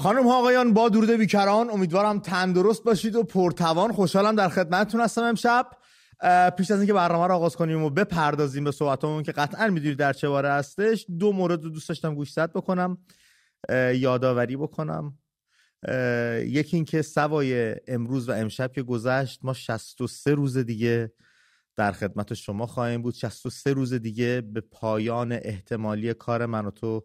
خانم ها آقایان با درود بیکران امیدوارم تندرست باشید و پرتوان. خوشحالم در خدمتتون هستم امشب. پیش از اینکه برنامه رو آغاز کنیم و بپردازیم به صحبتمون که قطعا می‌دونید در چه باره هستش دو مورد رو دوست داشتم گوشزد بکنم یادآوری بکنم. یکی اینکه سوای امروز و امشب که گذشت ما 63 روز دیگه در خدمت شما خواهیم بود. 63 روز دیگه به پایان احتمالی کار من و تو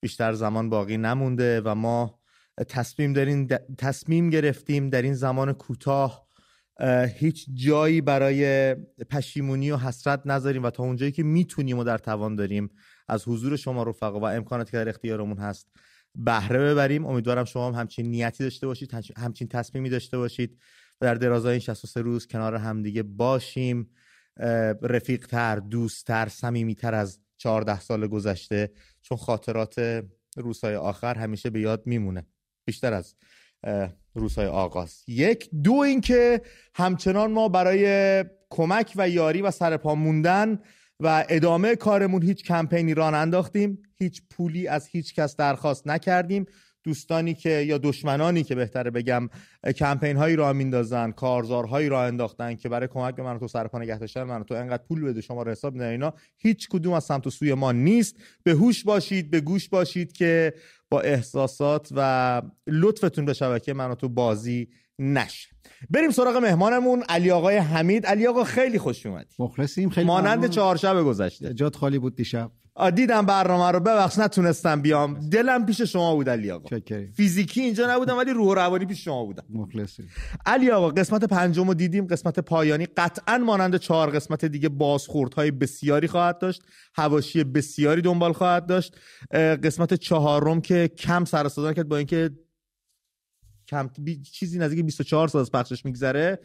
بیشتر زمان باقی نمونده و ما تصمیم داریم تصمیم گرفتیم در این زمان کوتاه هیچ جایی برای پشیمونی و حسرت نذاریم و تا اونجایی که می‌تونیم و در توان داریم از حضور شما رفقا و امکاناتی که در اختیارمون هست بهره ببریم. امیدوارم شما هم همچین نیتی داشته باشید همچین تصمیمی داشته باشید و در درازای این 63 روز کنار همدیگه باشیم. رفیقتر دوستتر صمیمیتر از 14 سال گذشته چون خاطرات روزهای آخر همیشه به یاد میمونه. بیشتر از روزهای آغاز. یک. دو اینکه همچنان ما برای کمک و یاری و سرپا موندن و ادامه کارمون هیچ کمپینی ران انداختیم هیچ پولی از هیچ کس درخواست نکردیم. دوستانی که یا دشمنانی که بهتره بگم کمپین هایی را میندازن کارزارهایی را انداختن که برای کمک به من تو سرپا نگه داشتن من تو انقدر پول بده شما رو حساب میدن اینا هیچ کدوم از سمت و سوی ما نیست. به هوش باشید به گوش باشید که با احساسات و لطفتون به شبکه من تو بازی نشه. بریم سراغ مهمانمون. علی آقای حمید. علی آقا خیلی خوش اومدی. مخلصیم خیلی مانند چهارشب گذشته. جات خالی بود دیشب. دیدم برنامه رو ببخش نتونستم بیام. دلم پیش شما بود علی آقا. فیزیکی اینجا نبودم ولی روح روانی پیش شما بودم. مخلصی. علی آقا قسمت پنجم رو دیدیم قسمت پایانی. قطعا مانند چهار قسمت دیگه های بسیاری خواهد داشت. هواشی بسیاری دنبال خواهد داشت. قسمت چهارم که کم سر کرد با اینکه کم چیزی نزدیک 24 سال از پخشش میگذره.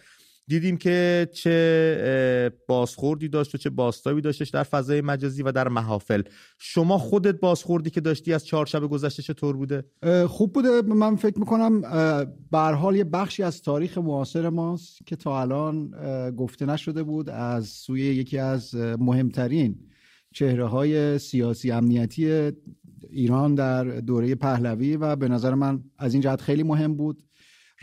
دیدیم که چه بازخوردی داشت و چه باستابی داشتش در فضای مجازی و در محافل. شما خودت بازخوردی که داشتی از چهار شب گذشته چطور بوده؟ خوب بوده. من فکر می‌کنم به حال یه بخشی از تاریخ معاصر ماست که تا الان گفته نشده بود از سوی یکی از مهمترین چهره های سیاسی امنیتی ایران در دوره پهلوی و به نظر من از این جهت خیلی مهم بود.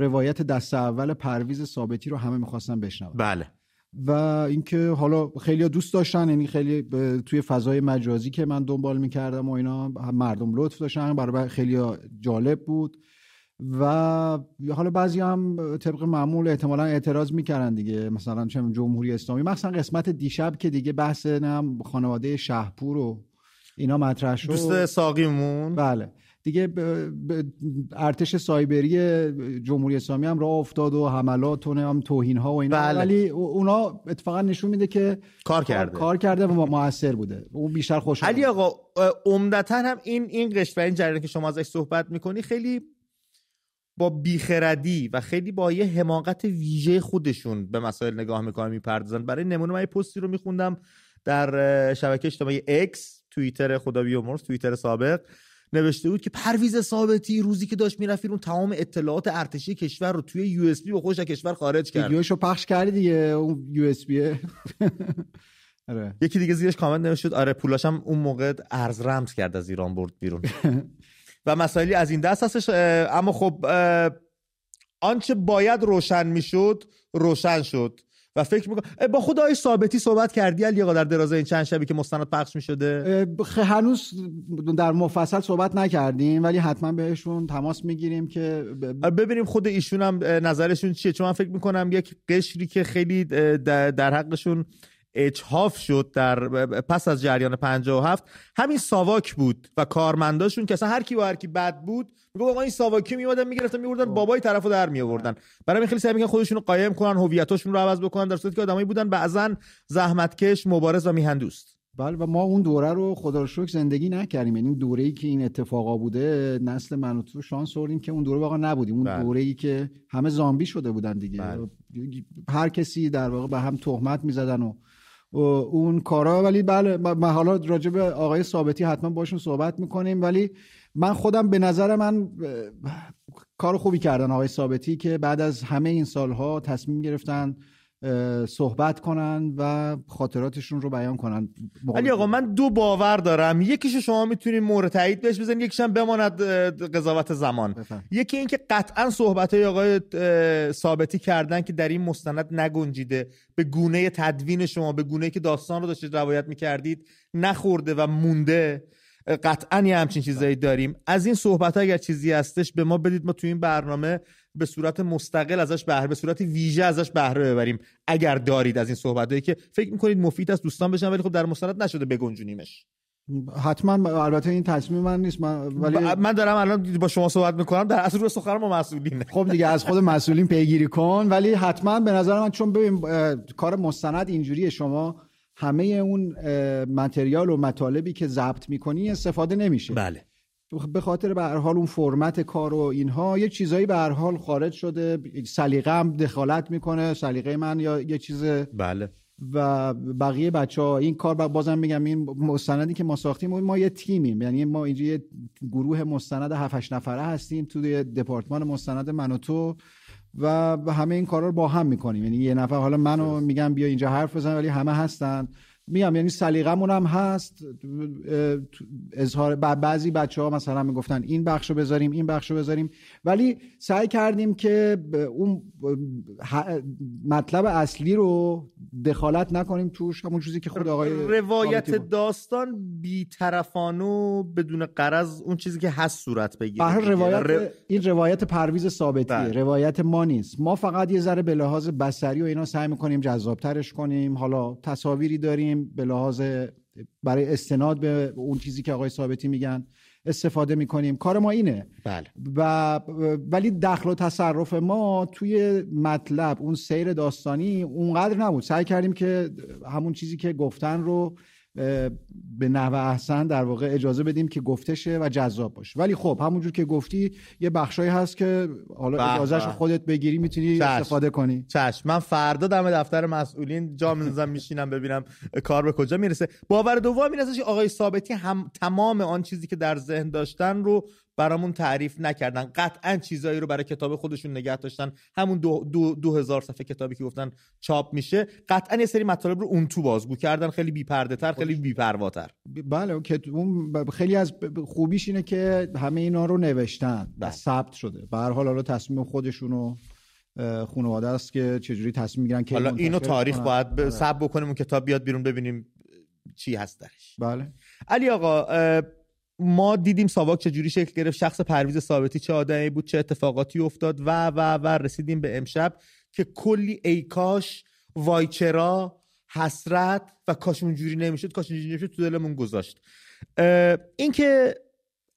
روایت دست اول پرویز ثابتی رو همه می‌خواستن بشنون. بله. و اینکه حالا خیلی دوست داشتن یعنی خیلی توی فضای مجازی که من دنبال می‌کردم و اینا مردم لطف داشتن برای خیلی جالب بود. و حالا بعضی هم طبق معمول احتمالا اعتراض می‌کردن دیگه مثلا چه جمهوری اسلامی. مثلا قسمت دیشب که دیگه بحث نم خانواده شهپور و اینا مطرح شد. دوست ساقیمون. بله. دیگه ارتش سایبری جمهوری اسلامی هم راه افتاد و حملات و هم توهین ها و اینا. بله. ولی اونا اتفاقا نشون میده که کار کرده. کار کرده و موثر بوده. اون بیشتر خوش علی آقا عمدتا هم این این قشر و این جریان که شما ازش صحبت می‌کنی خیلی با بیخردی و خیلی با یه حماقت ویژه خودشون به مسائل نگاه می‌کنن می‌پردازن. برای نمونه من پستی رو میخوندم در شبکه اجتماعی X توییتر خدا بیامرز توییتر سابق. نوشته بود که پرویز ثابتی روزی که داشت می‌رفت اون تمام اطلاعات ارتشی کشور رو توی USB با خودش کشور خارج کرد. ویدیوشو پخش کردی دیگه اون USB. آره. یکی دیگه زیرش کامنت نوشت آره پولاشم اون موقع ارز رمز کرد از ایران برد بیرون. و مسائلی از این دست هستش اما خب آنچه باید روشن می‌شد روشن شد. و فکر می‌کنم با خود آقای ثابتی صحبت کردی علی در درازه این چند شبی که مستند پخش می‌شده؟ هنوز در مفصل صحبت نکردیم ولی حتما بهشون تماس می‌گیریم که ببینیم خود ایشون هم نظرشون چیه. چون من فکر می‌کنم یک قشری که خیلی در حقشون اجهاف شد در پس از جریان 57 همین ساواک بود و کارمنداشون که اصلا هر کی با هر کی بد بود میگه آقا این ساواکی میومدن می‌گرفتن میوردن خب. بابای طرفو در میآوردن برای خیلی سعی می‌کنن خودشون رو قایم کنن هویتاشون رو عوض بکنن در صورتی که آدمایی بودن بعضا زحمتکش مبارز و میهن دوست بله و ما اون دوره رو خدا رو شکر زندگی نکردیم یعنی دوره ای که این اتفاقا بوده نسل من و تو شانس آوردیم که اون دوره واقعا نبودیم اون بله. دوره ای که همه زامبی شده بودن دیگه بله. هر کسی در واقع به هم تهمت می‌زدن و اون کارا. ولی بله من حالا راجع به آقای ثابتی حتما باشون صحبت می‌کنیم. ولی من خودم به نظر من کار خوبی کردن آقای ثابتی که بعد از همه این سالها تصمیم گرفتن صحبت کنن و خاطراتشون رو بیان کنن. ولی آقا من دو باور دارم. یکیشو شما می‌تونین مورد تایید بهش بزنید یکیش هم بماند قضاوت زمان. بفهم. یکی اینکه قطعا صحبت های آقای ثابتی کردن که در این مستند نگنجیده. به گونه تدوین شما به گونه که داستان رو داشتید روایت می‌کردید نخورده و مونده. قطعا یه همچین چیزایی داریم. از این صحبت اگر چیزی هستش به ما بدید. ما تو این برنامه به صورت مستقل ازش بهره به صورت ویژه ازش بهره ببریم. اگر دارید از این صحبتایی که فکر می‌کنید مفید است دوستان بشن ولی خب در مستند نشده بگنجونیمش. حتما البته این تصمیم من نیست. من ولی من دارم الان با شما صحبت می‌کنم در اصل رو سخن ما مسئولینه خب دیگه از خود مسئولین پیگیری کن ولی حتما به نظر من چون ببین کار مستند اینجوریه. شما همه اون متریال و مطالبی که ضبط می‌کنی استفاده نمیشه. بله. به خاطر به هر حال اون فرمت کار و اینها یه چیزایی به هر حال خارج شده. سلیقه هم دخالت می‌کنه. سلیقه من یا یه چیز بله. و بقیه بچه ها این کار بازم میگم این مستندی که ما ساختیم ما یه تیمیم. یعنی ما اینجا یه گروه مستند 7 نفره هستیم توی دپارتمان مستند من و تو و همه این کارا رو با هم می‌کنیم. یعنی یه نفر حالا منو میگم بیا اینجا حرف بزن ولی همه هستن. میگم یعنی سلیقمون هم هست. اظهار بعضی بچه ها مثلا می‌گفتن این بخشو بذاریم این بخشو بذاریم. ولی سعی کردیم که اون مطلب اصلی رو دخالت نکنیم توش همون چیزی که خود آقای روایت داستان بیطرفانه بدون قرض اون چیزی که هست صورت بگیره روایت این روایت پرویز ثابتی بله. روایت ما نیست. ما فقط یه ذره به لحاظ بصری و اینا سعی می‌کنیم جذابترش کنیم. حالا تصاویری داریم به لحاظ برای استناد به اون چیزی که آقای ثابتی میگن استفاده می‌کنیم. کار ما اینه. بله. و ولی دخل و تصرف ما توی مطلب اون سیر داستانی اونقدر نبود. سعی کردیم که همون چیزی که گفتن رو به نحو احسن در واقع اجازه بدیم که گفته شه و جذاب باشه. ولی خب همونجور که گفتی یه بخشایی هست که حالا اجازهش خودت بگیری می‌تونی استفاده کنی. چشم. من فردا دم دفتر مسئولین جا می‌زنم میشینم ببینم کار به کجا می‌رسه. باور دوم این که آقای ثابتی هم تمام آن چیزی که در ذهن داشتن رو برامون تعریف نکردن. قطعا چیزایی رو برای کتاب خودشون نگه داشتن. همون دو, دو, دو هزار صفحه کتابی که گفتن چاپ میشه. قطعا یه سری مطالب رو اون تو بازگو کردن. خیلی بیپرده تر خیلی بیپرواتر. بله که اون خیلی از خوبیش اینه که همه اینا رو نوشتن و بله. ثبت شده. به هر حال حالا تصمیم خودشونو خانواده است که چجوری تصمیم می‌گیرن که حالا اینو تاریخ باید ب... ثبت بکنیم اون کتاب بیاد بیرون ببینیم چی هست درش. بله. علی آقا ما دیدیم ساواک چجوری شکل گرفت شخص پرویز ثابتی چه آدمی بود چه اتفاقاتی افتاد و و و رسیدیم به امشب که کلی ایکاش وایچرا حسرت و کاش اونجوری نمی‌شد کاش اونجوری نمی‌شد تو دلمون گذاشت. اینکه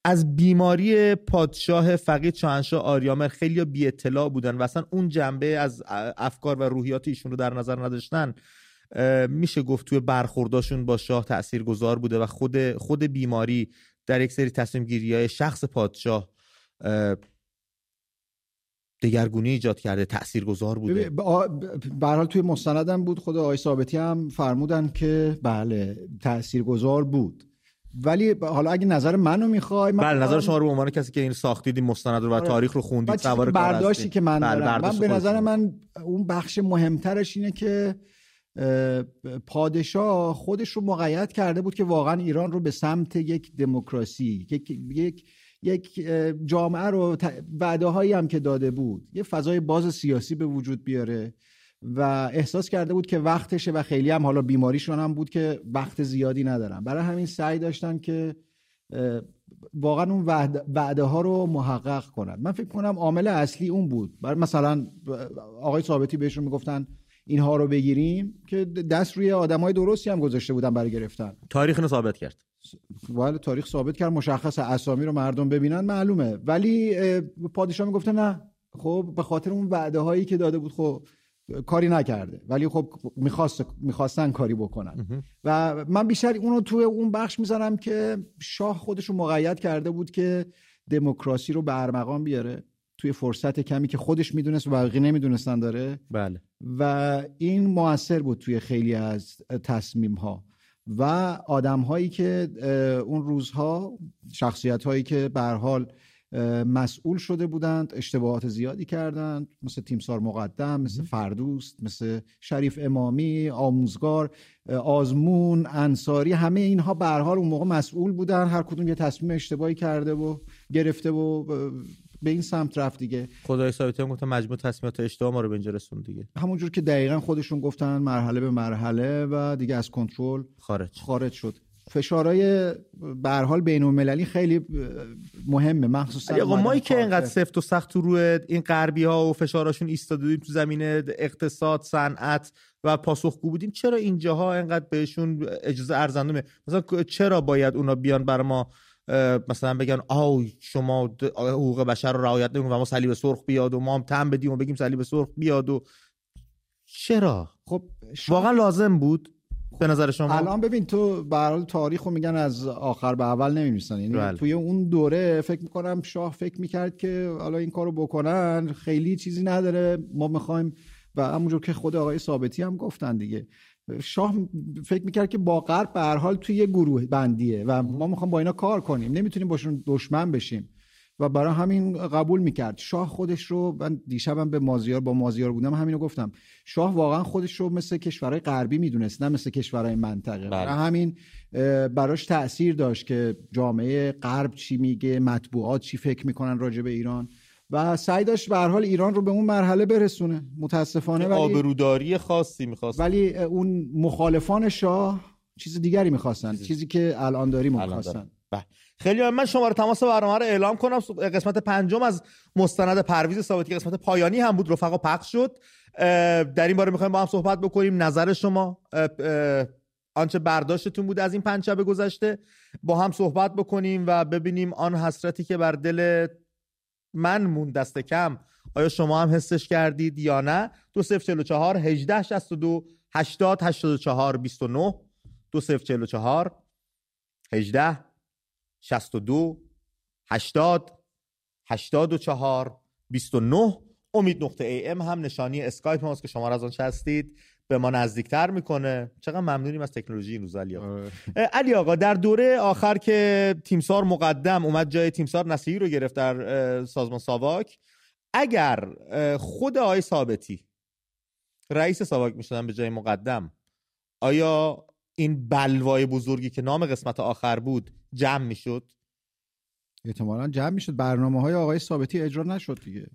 از بیماری پادشاه فقید شاهنشاه آریامر خیلی بی اطلاع بودن و اصلا اون جنبه از افکار و روحیات ایشون رو در نظر نداشتن میشه گفت توی برخورداشون با شاه تأثیر گذار بوده و خود خود بیماری در یک سری تصمیم گیری های شخص پادشاه دگرگونی ایجاد کرده گذار بوده. به حال توی مستندم بود خود آقای ثابتی هم فرمودن که بله گذار بود. ولی حالا اگه نظر منو می‌خوای من بله نظر شما رو به عنوان کسی که این ساختید این مستند رو و آره. تاریخ رو خوندید سوار برداشتی که من بله دارم؟ من به نظر من اون بخش مهمترش اینه که پادشاه خودش رو مقید کرده بود که واقعا ایران رو به سمت یک دموکراسی یک یک یک جامعه رو وعده هایی هم که داده بود یه فضای باز سیاسی به وجود بیاره و احساس کرده بود که وقتشه و خیلی هم حالا بیماریشون هم بود که وقت زیادی ندارن. برای همین سعی داشتن که واقعا اون وعده ها رو محقق کنند من فکر کنم عامل اصلی اون بود. مثلا آقای ثابتی بهشون می‌گفتن اینها رو بگیریم که دست روی آدمای درستی هم گذاشته بودن برای گرفتن. تاریخ اینو ثابت کرد. ولی تاریخ ثابت کرد. مشخص اسامی رو مردم ببینن معلومه. ولی پادشاه می‌گفته نه. خب به خاطر اون وعده هایی که داده بود خب کاری نکرده. ولی خب می‌خواست می‌خواستن کاری بکنن. و من بیشتر اونو توی اون بخش می‌زنم که شاه خودش رو مقید کرده بود که دموکراسی رو به ارمغان بیاره. توی فرصت کمی که خودش می‌دونست و بقیه نمی‌دونستن داره. بله. و این موثر بود توی خیلی از تصمیم ها و آدم هایی که اون روزها شخصیت هایی که به حال مسئول شده بودند اشتباهات زیادی کردند مثل تیمسار مقدم مثل فردوست مثل شریف امامی آموزگار آزمون انصاری همه اینها به حال اون موقع مسئول بودن هر کدوم یه تصمیم اشتباهی کرده و گرفته و به این سمت رفت دیگه. خدای ثابتی هم گفتن مجموع تصمیمات اشتباه ما رو به اینجا رسوند دیگه. همونجور که دقیقا خودشون گفتن مرحله به مرحله و دیگه از کنترل خارج. خارج شد. فشارهای به حال بین المللی خیلی مهمه. مخصوصا آقا ما که اینقدر سفت و سخت تو روی این غربی ها و فشاراشون ایستاده تو زمینه اقتصاد صنعت و پاسخگو بودیم چرا اینجاها اینقدر بهشون اجازه ارزنده مثلا چرا باید اونا بیان بر ما مثلا بگن آو شما حقوق بشر رو رعایت نمی‌کنید و ما صلیب سرخ بیاد و ما هم تم بدیم و بگیم صلیب سرخ بیاد و چرا؟ خب واقعا لازم بود به نظر شما؟ الان ببین تو به تاریخ رو میگن از آخر به اول نمیمیسن یعنی بله. توی اون دوره فکر می‌کنم شاه فکر می‌کرد که حالا این کارو بکنن خیلی چیزی نداره. ما می‌خوایم و همونجور که خود آقای ثابتی هم گفتن دیگه. شاه فکر می‌کرد که با غرب به هر حال توی یه گروه بندیه و ما می‌خوام با اینا کار کنیم. نمی‌تونیم باشون دشمن بشیم. و برای همین قبول می‌کرد. شاه خودش رو من دیشبم به مازیار با مازیار بودم همینو گفتم. شاه واقعا خودش رو مثل کشورهای غربی می‌دونست نه مثل کشورهای منطقه. بله. برای همین براش تاثیر داشت که جامعه غرب چی میگه مطبوعات چی فکر می‌کنن راجع به ایران. و سعی داشت به حال ایران رو به اون مرحله برسونه. متاسفانه ولی آبروداری خاصی می‌خواست. ولی اون مخالفان شاه چیز دیگری می‌خواستن چیزی که الان داریم می‌خواستن. بله. خیلی من شما رو تماس برنامه رو اعلام کنم. قسمت پنجم از مستند پرویز ثابتی قسمت پایانی هم بود. رفقا پخش شد. در این باره می‌خوایم با هم صحبت بکنیم. نظر شما آنچه برداشتتون بود از این پنج شب گذشته. با هم صحبت بکنیم و ببینیم آن حسرتی که بر دل من مون دست کم. آیا شما هم حسش کردید یا نه؟ دو دو هشتاد هشتاد چهار بیست و نو دو هشتاد هشتاد و چهار بیست و نو امید نقطه AM هم نشانی اسکایپ ماست که شما را از آنچه هستید به ما نزدیکتر می‌کنه. چقدر ممنونیم از تکنولوژی این روز علی آقا. آره. علی آقا در دوره آخر که تیمسار مقدم اومد جای تیمسار نصیری رو گرفت در سازمان ساواک اگر خود آقای ثابتی رئیس ساواک می‌شدن به جای مقدم آیا این بلوای بزرگی که نام قسمت آخر بود جمع می‌شد؟ احتمالا جمع می‌شد. برنامه های آقای ثابتی اجرا نشد دیگه.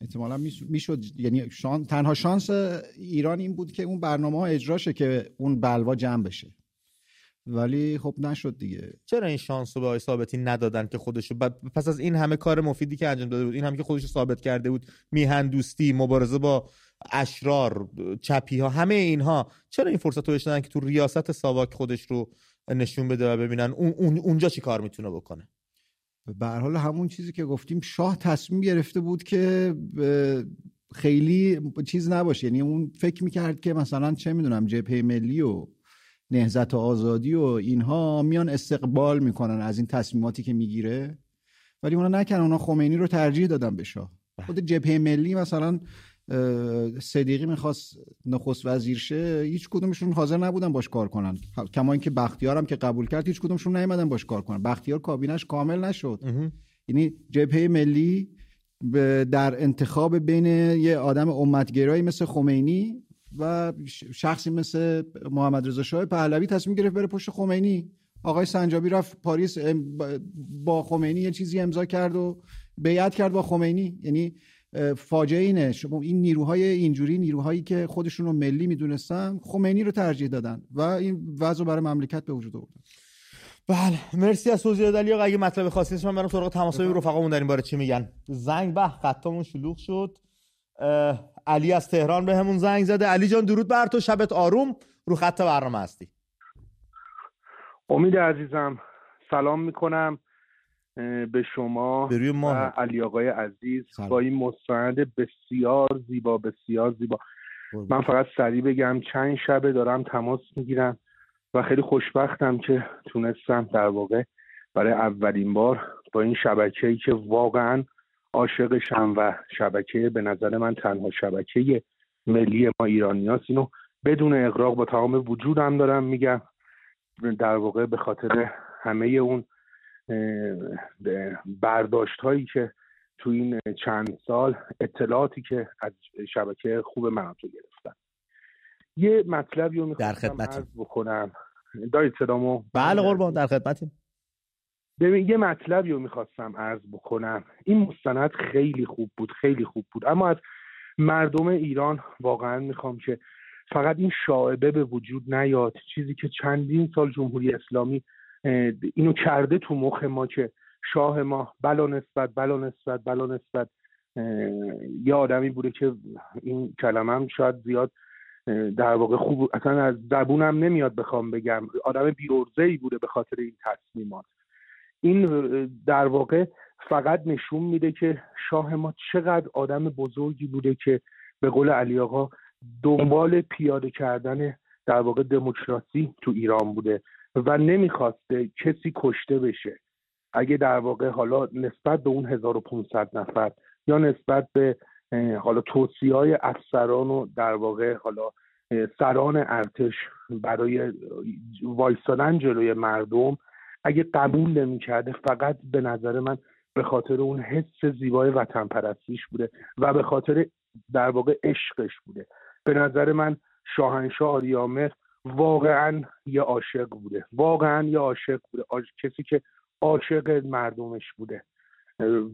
احتمالا می‌شد. یعنی شان... تنها شانس ایران این بود که اون برنامه ها اجرا شه که اون بلوا جمع بشه. ولی خب نشد دیگه. چرا این شانس رو به آقای ثابتی ندادن که خودشو پس از این همه کار مفیدی که انجام داده بود این هم که خودشو ثابت کرده بود میهن دوستی مبارزه با اشرار چپی ها همه اینها چرا این فرصت رو که تو ریاست ساواک خودش رو نشون بده و ببینن اون اونجا چی کار می‌تونه بکنه؟ به حال همون چیزی که گفتیم شاه تصمیم گرفته بود که خیلی چیز نباشه. یعنی اون فکر می‌کرد که مثلا چه می‌دونم جبهه ملی و نهزت و آزادی و اینها میان استقبال می‌کنن از این تصمیماتی که می‌گیره. ولی اونا نکردن اونا خمینی رو ترجیح دادن به شاه. بله. خود جبهه ملی مثلا صدیقی می‌خواست نخست وزیر شه هیچ کدومشون حاضر نبودن باش کار کنن. کما اینکه بختیار هم که قبول کرد هیچ کدومشون نیومدن باش کار کنن. بختیار کابینش کامل نشد. یعنی جبهه ملی در انتخاب بین یه آدم امتگرایی مثل خمینی و شخصی مثل محمد رضا شاه پهلوی تصمیم گرفت بره پشت خمینی. آقای سنجابی رفت پاریس با خمینی یه چیزی امضا کرد و بیعت کرد با خمینی. یعنی فاجعه اینه. شما این نیروهای اینجوری نیروهایی که خودشون رو ملی می‌دونستن خمینی رو ترجیح دادن و این وضع برای مملکت به وجود آوردن. بله. مرسی از توضیح آقا اگه مطلب خاصی نیست من برم سراغ تماسای رفقامون در این باره چی میگن. زنگ به خطامون شلوغ شد. علی از تهران به همون زنگ زده. علی جان درود بر تو. شبت آروم. رو خط برنامه هستی. امید عزیزم سلام می‌کنم. به شما و علی آقای عزیز با این مستند بسیار زیبا بسیار زیبا. من فقط سریع بگم چند شبه دارم تماس می‌گیرم و خیلی خوشبختم که تونستم در واقع برای اولین بار با این شبکه ای که واقعا عاشقشم و شبکه به نظر من تنها شبکه ملی ما ایرانیاست. اینو بدون اقراق با تمام وجودم دارم میگم. در واقع به خاطر همه اون برداشت هایی که تو این چند سال اطلاعاتی که از شبکه خوب مناطق گرفتم یه مطلبی رو در خدمت بکنم. دارید صدامو بله قربان در خدمتیم. ببین یه مطلبی رو می‌خواستم عرض بکنم. این مستند خیلی خوب بود خیلی خوب بود. اما از مردم ایران واقعا می‌خوام که فقط این شاعبه به وجود نیاد. چیزی که چندین سال جمهوری اسلامی اینو کرده تو مخ ما که شاه ما بلا نسبت بلا نسبت بلا نسبت. یه آدمی بوده که این کلمه هم شاید زیاد در واقع خوب اصلا از زبونم نمیاد بخوام بگم. آدم بیورزه ای بوده به خاطر این تصمیمات. این در واقع فقط نشون میده که شاه ما چقدر آدم بزرگی بوده که به قول علی آقا دنبال پیاده کردن در واقع دموکراسی تو ایران بوده. و نمی‌خواسته کسی کشته بشه. اگه در واقع حالا نسبت به اون 1500 نفر یا نسبت به حالا توصیه های افسران و در واقع حالا سران ارتش برای وایستادن جلوی مردم اگه قبول نمی‌کرده فقط به نظر من به خاطر اون حس زیبای وطن پرستیش بوده و به خاطر در واقع عشقش بوده. به نظر من شاهنشاه آریامر واقعا یه عاشق بوده. واقعا یه عاشق بوده. کسی که عاشق مردمش بوده.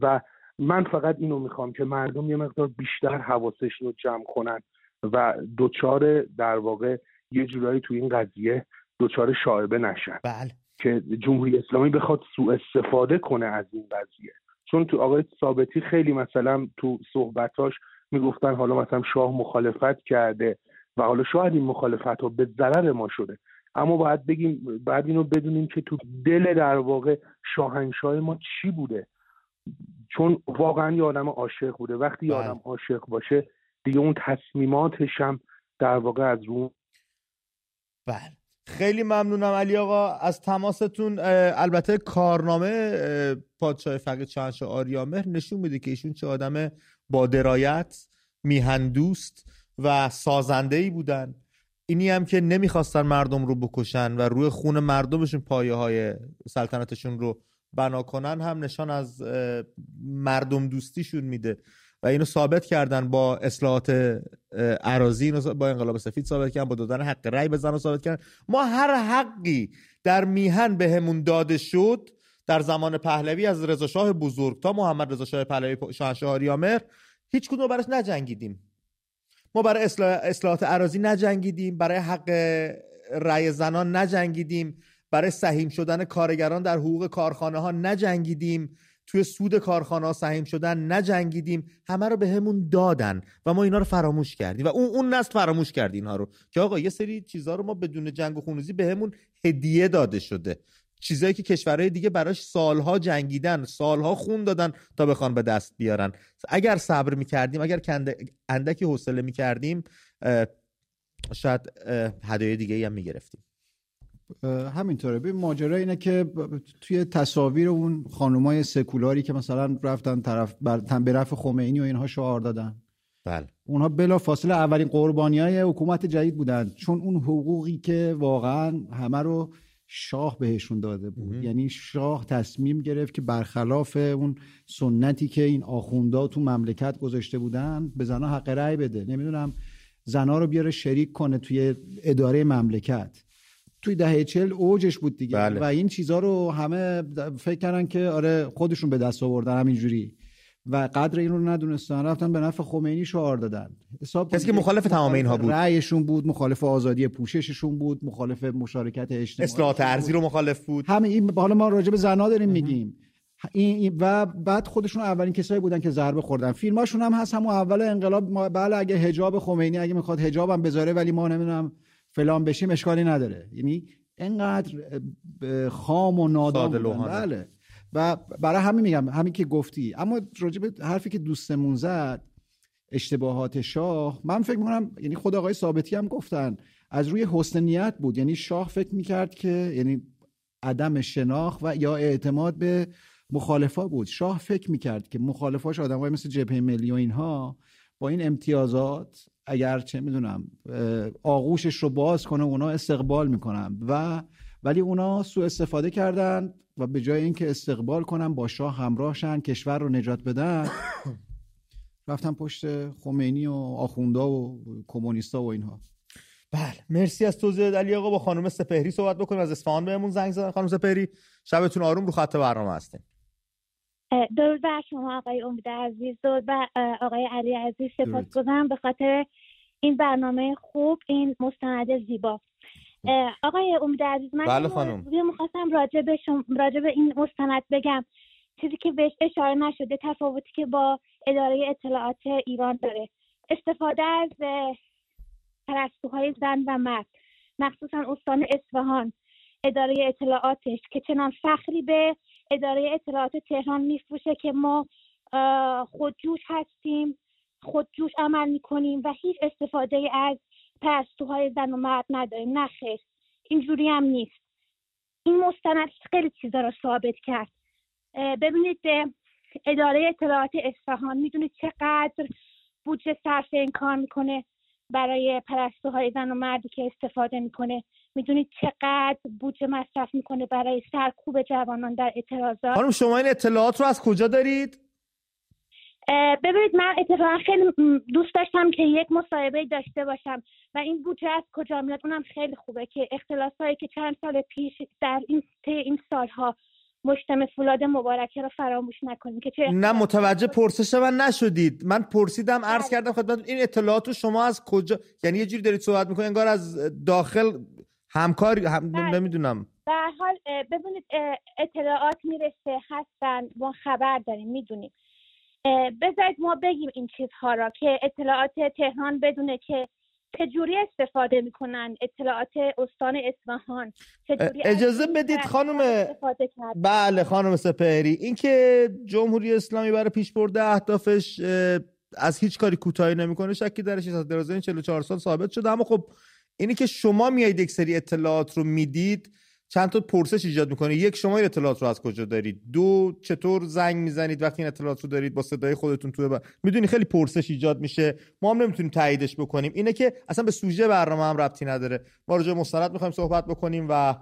و من فقط اینو می‌خوام که مردم یه مقدار بیشتر حواسش رو جمع کنن و دوچار در واقع یه جورایی تو این قضیه دوچار شاعبه نشن. بله. که جمهوری اسلامی بخواد سوء استفاده کنه از این قضیه. چون تو آقای ثابتی خیلی مثلا تو صحبتاش می‌گفتن حالا مثلا شاه مخالفت کرده. و حالا شاید این مخالفت ها به ضرر ما شده. اما باید بگیم بعد اینو بدونیم که تو دل در واقع شاهنشاه ما چی بوده. چون واقعا یه آدم عاشق بوده. وقتی یه بله. آدم عاشق باشه دیگه اون تصمیماتش هم در واقع از رو بله. خیلی ممنونم علی آقا. از تماستون البته کارنامه پادشاه فقید شاهنشاه آریامهر نشون میده که ایشون چه آدم با درایت میهندوست و سازنده ای بودن. اینی هم که نمی‌خواستن مردم رو بکشن و روی خون مردمشون پایه های سلطنتشون رو بنا کنن هم نشان از مردم دوستیشون میده. و اینو ثابت کردن با اصلاحات عراضی با انقلاب سفید ثابت کردن با دادن حق رأی به زن ثابت کردن. ما هر حقی در میهن بهمون داده شد در زمان پهلوی از رضا شاه بزرگ تا محمد رضا شاه پهلوی شاهنشاه آریامر هیچ کدوم براش نجنگیدیم. ما برای اصلاحات عراضی نجنگیدیم برای حق رأی زنان نجنگیدیم برای سهیم شدن کارگران در حقوق کارخانه ها نجنگیدیم توی سود کارخانه ها سهیم شدن نجنگیدیم. همه رو به همون دادن و ما اینا رو فراموش کردیم و اون اون نسل فراموش کرد اینها رو. که آقا یه سری چیزها رو ما بدون جنگ و خونریزی به همون هدیه داده شده. چیزایی که کشورهای دیگه براش سالها جنگیدن سالها خون دادن تا بخوان به دست بیارن. اگر صبر می‌کردیم اگر اندکی حوصله می‌کردیم شاید هدایای دیگه هم می‌گرفتیم. همینطوره. ببین ماجرا اینه که توی تصاویر اون خانومای سکولاری که مثلا رفتن طرف بر برف خمینی و اینها شعار دادن. بله. اونها بلا فاصله اولین قربانی های حکومت جدید بودن. چون اون حقوقی که واقعا همه رو شاه بهشون داده بود. یعنی شاه تصمیم گرفت که برخلاف اون سنتی که این آخوندا تو مملکت گذاشته بودن به زنها حق رأی بده. نمی‌دونم زنها رو بیاره شریک کنه توی اداره مملکت. توی دهه چل اوجش بود دیگه. بله. و این چیزها رو همه فکر کردن که آره خودشون به دست آوردن همینجوری. و قدر این رو ندونستن رفتن به نفع خمینی شعار دادن. حساب کسی که مخالف تمام اینها بود. رأیشون بود مخالف آزادی پوشششون بود مخالف مشارکت اجتماعی اصلاحات ارزی رو مخالف بود. همه این حالا ما راجع به زنا داریم میگیم. این و بعد خودشون اولین کسایی بودن که ضربه خوردن. فیلماشون هم هست همون اول انقلاب. بله اگه حجاب خمینی اگه می‌خواد حجابم بذاره ولی ما نمی‌دونم فلان بشیم اشکالی نداره. یعنی انقدر خام و نادان بله. و برای همین میگم همین که گفتی. اما راجب حرفی که دوستمون زد اشتباهات شاه من فکر می‌کنم یعنی خود آقای ثابتی هم گفتن از روی حسن نیت بود. یعنی شاه فکر می‌کرد که یعنی عدم شناخت و یا اعتماد به مخالفا بود. شاه فکر می‌کرد که مخالفاش آدمای مثل جبهه ملی و اینها با این امتیازات اگر چه می‌دونم آغوشش رو باز کنه اونا استقبال می‌کنن. و ولی اونا سوء استفاده کردن. و به جای اینکه استقبال کنن با شاه همراه شن کشور رو نجات بدن. رفتن پشت خمینی و آخوندا و کمونیستا و اینها. بله. مرسی از توضیح علی آقا. با خانم سپهری صحبت بکنیم. از اصفهان بهمون زنگ زدن. خانم سپهری شبتون آروم رو خط برنامه هستیم. درود بر شما آقای امید عزیز. درود بر آقای علی عزیز. سپاس گذارم به خاطر این برنامه خوب این مستند زیبا. آقای امید عزیز من بله خانم. می‌خواستم راجع به, راجع به این مستند بگم. چیزی که بهش اشاره نشده تفاوتی که با اداره اطلاعات ایران داره. استفاده از پرستوهای زن و مرد مخصوصا استان اصفهان اداره اطلاعاتش که چنان فخری به اداره اطلاعات تهران میفروشه که ما خودجوش هستیم خودجوش عمل می‌کنیم و هیچ استفاده از پرستوهای زن و مرد نداریم نه خیر. اینجوری هم نیست. این مستند خیلی چیزا رو ثابت کرد. ببینید اداره اطلاعات اصفهان می‌دونید چقدر بودجه صرف این کار می‌کنه برای پرستوهای زن و مردی که استفاده می‌کنه. می‌دونید چقدر بودجه مصرف می‌کنه برای سرکوب جوانان در اعتراضات؟ خانم شما این اطلاعات رو از کجا دارید؟ ببینید من اتفاقا خیلی دوست داشتم که یک مصاحبه داشته باشم و این بودجه از کجا میاد؟ اونم خیلی خوبه که اختلاس هایی که چند سال پیش در این این سالها مجتمع فولاد مبارکه رو فراموش نکنیم که چه نه متوجه پرسش من نشدید. من پرسیدم عرض بله. کردم خدمت این اطلاعات رو شما از کجا یعنی یه جوری دارید صحبت می‌کنید انگار از داخل همکاری هم... بله. نمی‌دونم. در حال ببینید اطلاعات می‌رسه هستن ما خبر داریم می‌دونیم. بذارید ما بگیم این چیزها را که اطلاعات تهران بدونه که چجوری استفاده می‌کنن اطلاعات استان اصفهان اجازه بدید خانم بله خانم سپهری. اینکه جمهوری اسلامی برای پیش برده اهدافش از هیچ کاری کوتاهی نمی‌کنه. شکی درش از درازه این 44 سال ثابت شده. اما خب اینی که شما میایید یک سری اطلاعات رو می‌دید چند تا پرسش ایجاد می‌کنه یک شما این اطلاعات رو از کجا دارید؟ دو چطور زنگ می‌زنید وقتی این اطلاعات رو دارید؟ با صدای خودتون تو با... می‌دونی خیلی پرسش ایجاد میشه. ما هم نمی‌تونیم تاییدش بکنیم. اینه که اصلا به سوژه برنامه هم ربطی نداره. ما راجع مستند می‌خوایم صحبت بکنیم و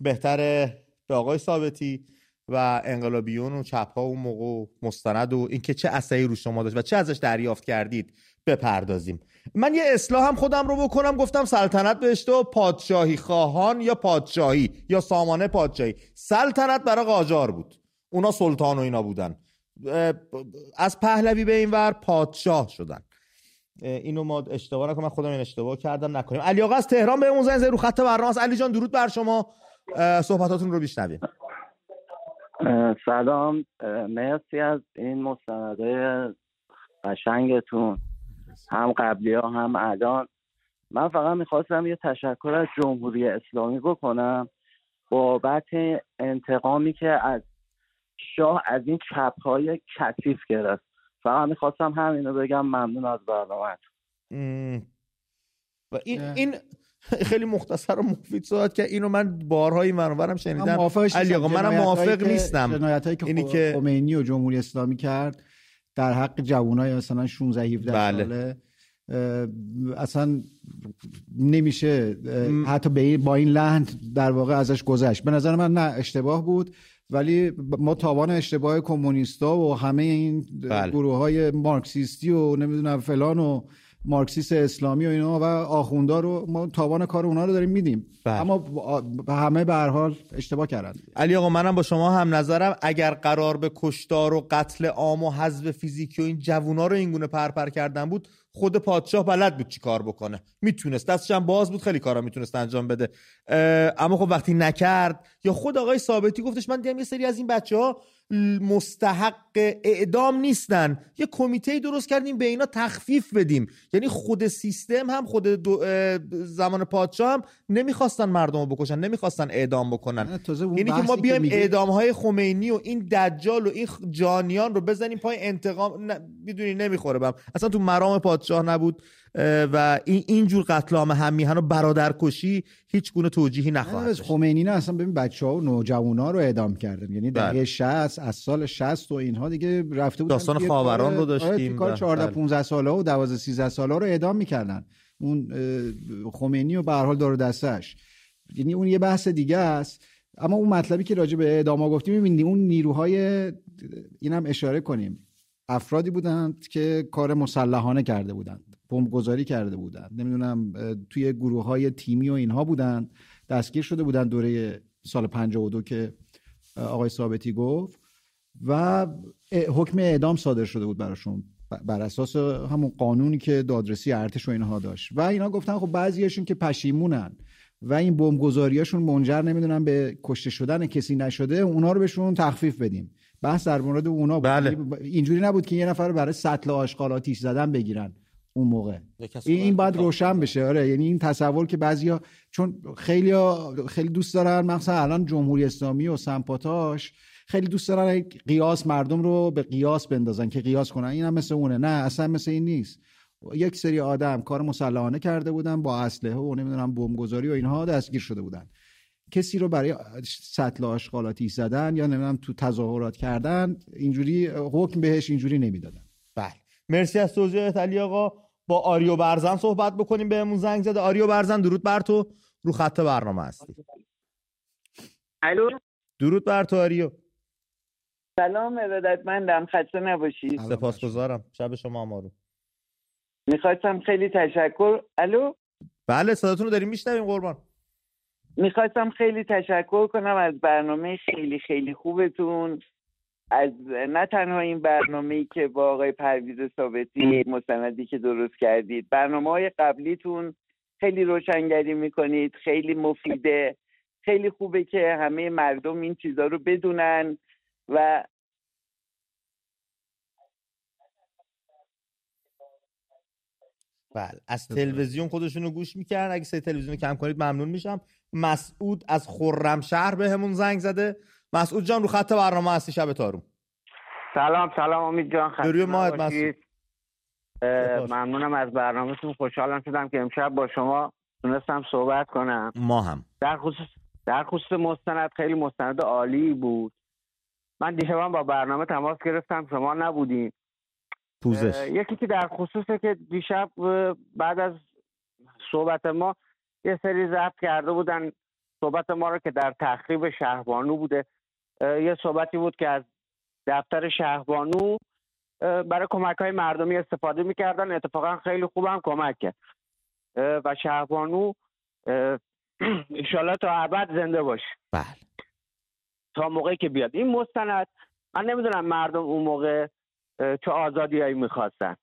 بهتره به آقای ثابتی و انقلابیون و چپ ها و موقع مستند و اینکه چه اثری رو شما داشت و چه ازش دریافت کردید. بپردازیم. من یه اصلاح هم خودم رو بکنم گفتم سلطنت بهشته و پادشاهی خواهان یا پادشاهی یا سامانه پادشاهی. سلطنت برای قاجار بود. اونا سلطان و اینا بودن. از پهلوی به این ور پادشاه شدن. اینو ما اشتباه نکنم. من خودم این اشتباه کردم نکنیم. علی آقا از تهران به اون زنگ رو خط برنامه علی جان درود بر شما. صحبتاتون رو بیشنویم سلام. مرسی از این مستنده قشنگتون. هم قبلی ها هم الان. من فقط می‌خواستم یه تشکر از جمهوری اسلامی بکنم بابت انتقامی که از شاه از این چپ های کثیف گرفت. فقط می‌خواستم همینو بگم ممنون از برنامه و این, این خیلی مختصر و مفید صحبت که اینو من بارهای منورم شنیدم. علی آقا منم موافق نیستم. که اینی که خمینی و جمهوری اسلامی کرد در حق جوانای مثلا 16 17 بله. ساله اصلا نمیشه حتی با این لحن در واقع ازش گذشت به نظر من نه اشتباه بود ولی ما تاوان اشتباه کمونیستا و همه این بله. گروه های مارکسیستی و نمی‌دونم فلان و مارکسیست اسلامی و اینا و آخوندا رو ما تاوان کار اونا رو داریم میدیم بله. اما همه به هر حال اشتباه کردن علی آقا منم با شما هم نظرم اگر قرار به کشتار و قتل عام و حذف فیزیکی و این جوونا رو اینگونه پرپر کردن بود خود پادشاه بلد بود چی کار بکنه. می‌تونست. دستش هم باز بود. خیلی کارا می‌تونست انجام بده. اما خب وقتی نکرد یا خود آقای ثابتی گفتش من دیدم یه سری از این بچه ها مستحق اعدام نیستن. یه کمیته درست کردیم به اینا تخفیف بدیم. یعنی خود سیستم هم خود زمان پادشاه هم نمی‌خواستن مردم رو بکشن نمی‌خواستن اعدام بکنن. یعنی که ما بیایم اعدام های خمینی و این دجال و این جانیان رو بزنیم پای انتقام می‌دونی نمی‌خوره بهم. اصلا تو مرام پادشاه نبود و این اینجور قتل عام هم میهن و برادرکشی هیچ گونه توجیهی نخواهد خمینی نه. اصلا ببین بچه ها و نوجوانا رو اعدام کردن. یعنی دهه 60 بله. از سال 60 و اینها دیگه رفته بودن داستان خاوران رو داشتیم کار 14 15 ساله و 12 13 ساله رو اعدام می‌کردن. اون خمینی و به هر حال دور دستش. یعنی اون یه بحث دیگه است. اما اون مطلبی که راجع به اعدام گفتیم می‌بینیم اون نیروهای اینم اشاره کنیم. افرادی بودند که کار مسلحانه کرده بودند بمب گذاری کرده بودند. نمی‌دونم توی گروه های تیمی و اینها بودند دستگیر شده بودند دوره سال 52 که آقای ثابتی گفت و حکم اعدام صادر شده بود براشون بر اساس همون قانونی که دادرسی ارتش و اینها داشت. و اینا گفتن خب بعضیاشون که پشیمونن و این بمبگذاریاشون منجر نمی‌دونن به کشته شدن کسی نشده اونا رو بهشون تخفیف بدیم. بحث در مورد اونا بود. بله. اینجوری نبود که یه نفر رو برای سطل آشغالاتیش زدن بگیرن اون موقع. این, این باید روشن بشه. آره یعنی این تصور که بعضیا چون خیلی خیلی دوست دارن مثلا الان جمهوری اسلامی و سمپاتاش خیلی دوست دارن قیاس مردم رو به قیاس بندازن که قیاس کنن. این هم مثل اونه. نه اصلا مثل این نیست. یک سری آدم کار مسلحانه کرده بودن با اسلحه و نمی‌دونم بمبگذاری و اینها دستگیر شده بودن. کسی رو برای سطل آشغالاتی زدن یا نمی‌دونم تو تظاهرات کردن اینجوری حکم بهش اینجوری نمی‌دادن. بله. مرسی از توضیحات علی آقا. با آریو برزن صحبت بکنیم. بهمون زنگ زده. آریو برزن درود بر تو. رو خط برنامه هستی. الو؟ درود بر تو آریو. سلام ارادتمندم خسته نباشید سپاسگزارم. شب شما آمارو. می‌خواستم خیلی تشکر. الو؟ بله صداتون رو داریم میشنویم قربان. می‌خواستم خیلی تشکر کنم از برنامه خیلی خیلی خوبتون. از نه تنها این برنامه که با آقای پرویز ثابتی مستندی که درست کردید برنامه های قبلیتون خیلی روشنگری می‌کنید خیلی مفیده خیلی خوبه که همه مردم این چیزها رو بدونن و بله از تلویزیون خودشونو گوش می‌کردن. اگه سه تلویزیون کم کنید ممنون میشم. مسعود از خرمشهر به همون زنگ زده. مسعود جان رو خط برنامه هستی؟ شب تارو. سلام سلام امید جان. خیلی مسعود. ممنونم از برنامهتون. خوشحالم شدم که امشب با شما تونستم صحبت کنم. ما هم. در خصوص در خصوص مستند خیلی مستند عالی بود. من دیشبم با برنامه تماس گرفتم. شما نبودین. پوزش. یکی که در خصوصه که دیشب بعد از صحبت ما یه سری ضبط کرده بودن. صحبت ما رو که در تخریب شهربانو بوده. یه صحبتی بود که از دفتر شهربانو برای کمک های مردمی استفاده می‌کردن. اتفاقا خیلی خوبم کمک کرد و شهربانو انشالله تا ابد زنده باشه. بله. تا موقعی که بیاد. این مستند من نمی‌دونم مردم اون موقع چه آزادیایی می‌خواستن.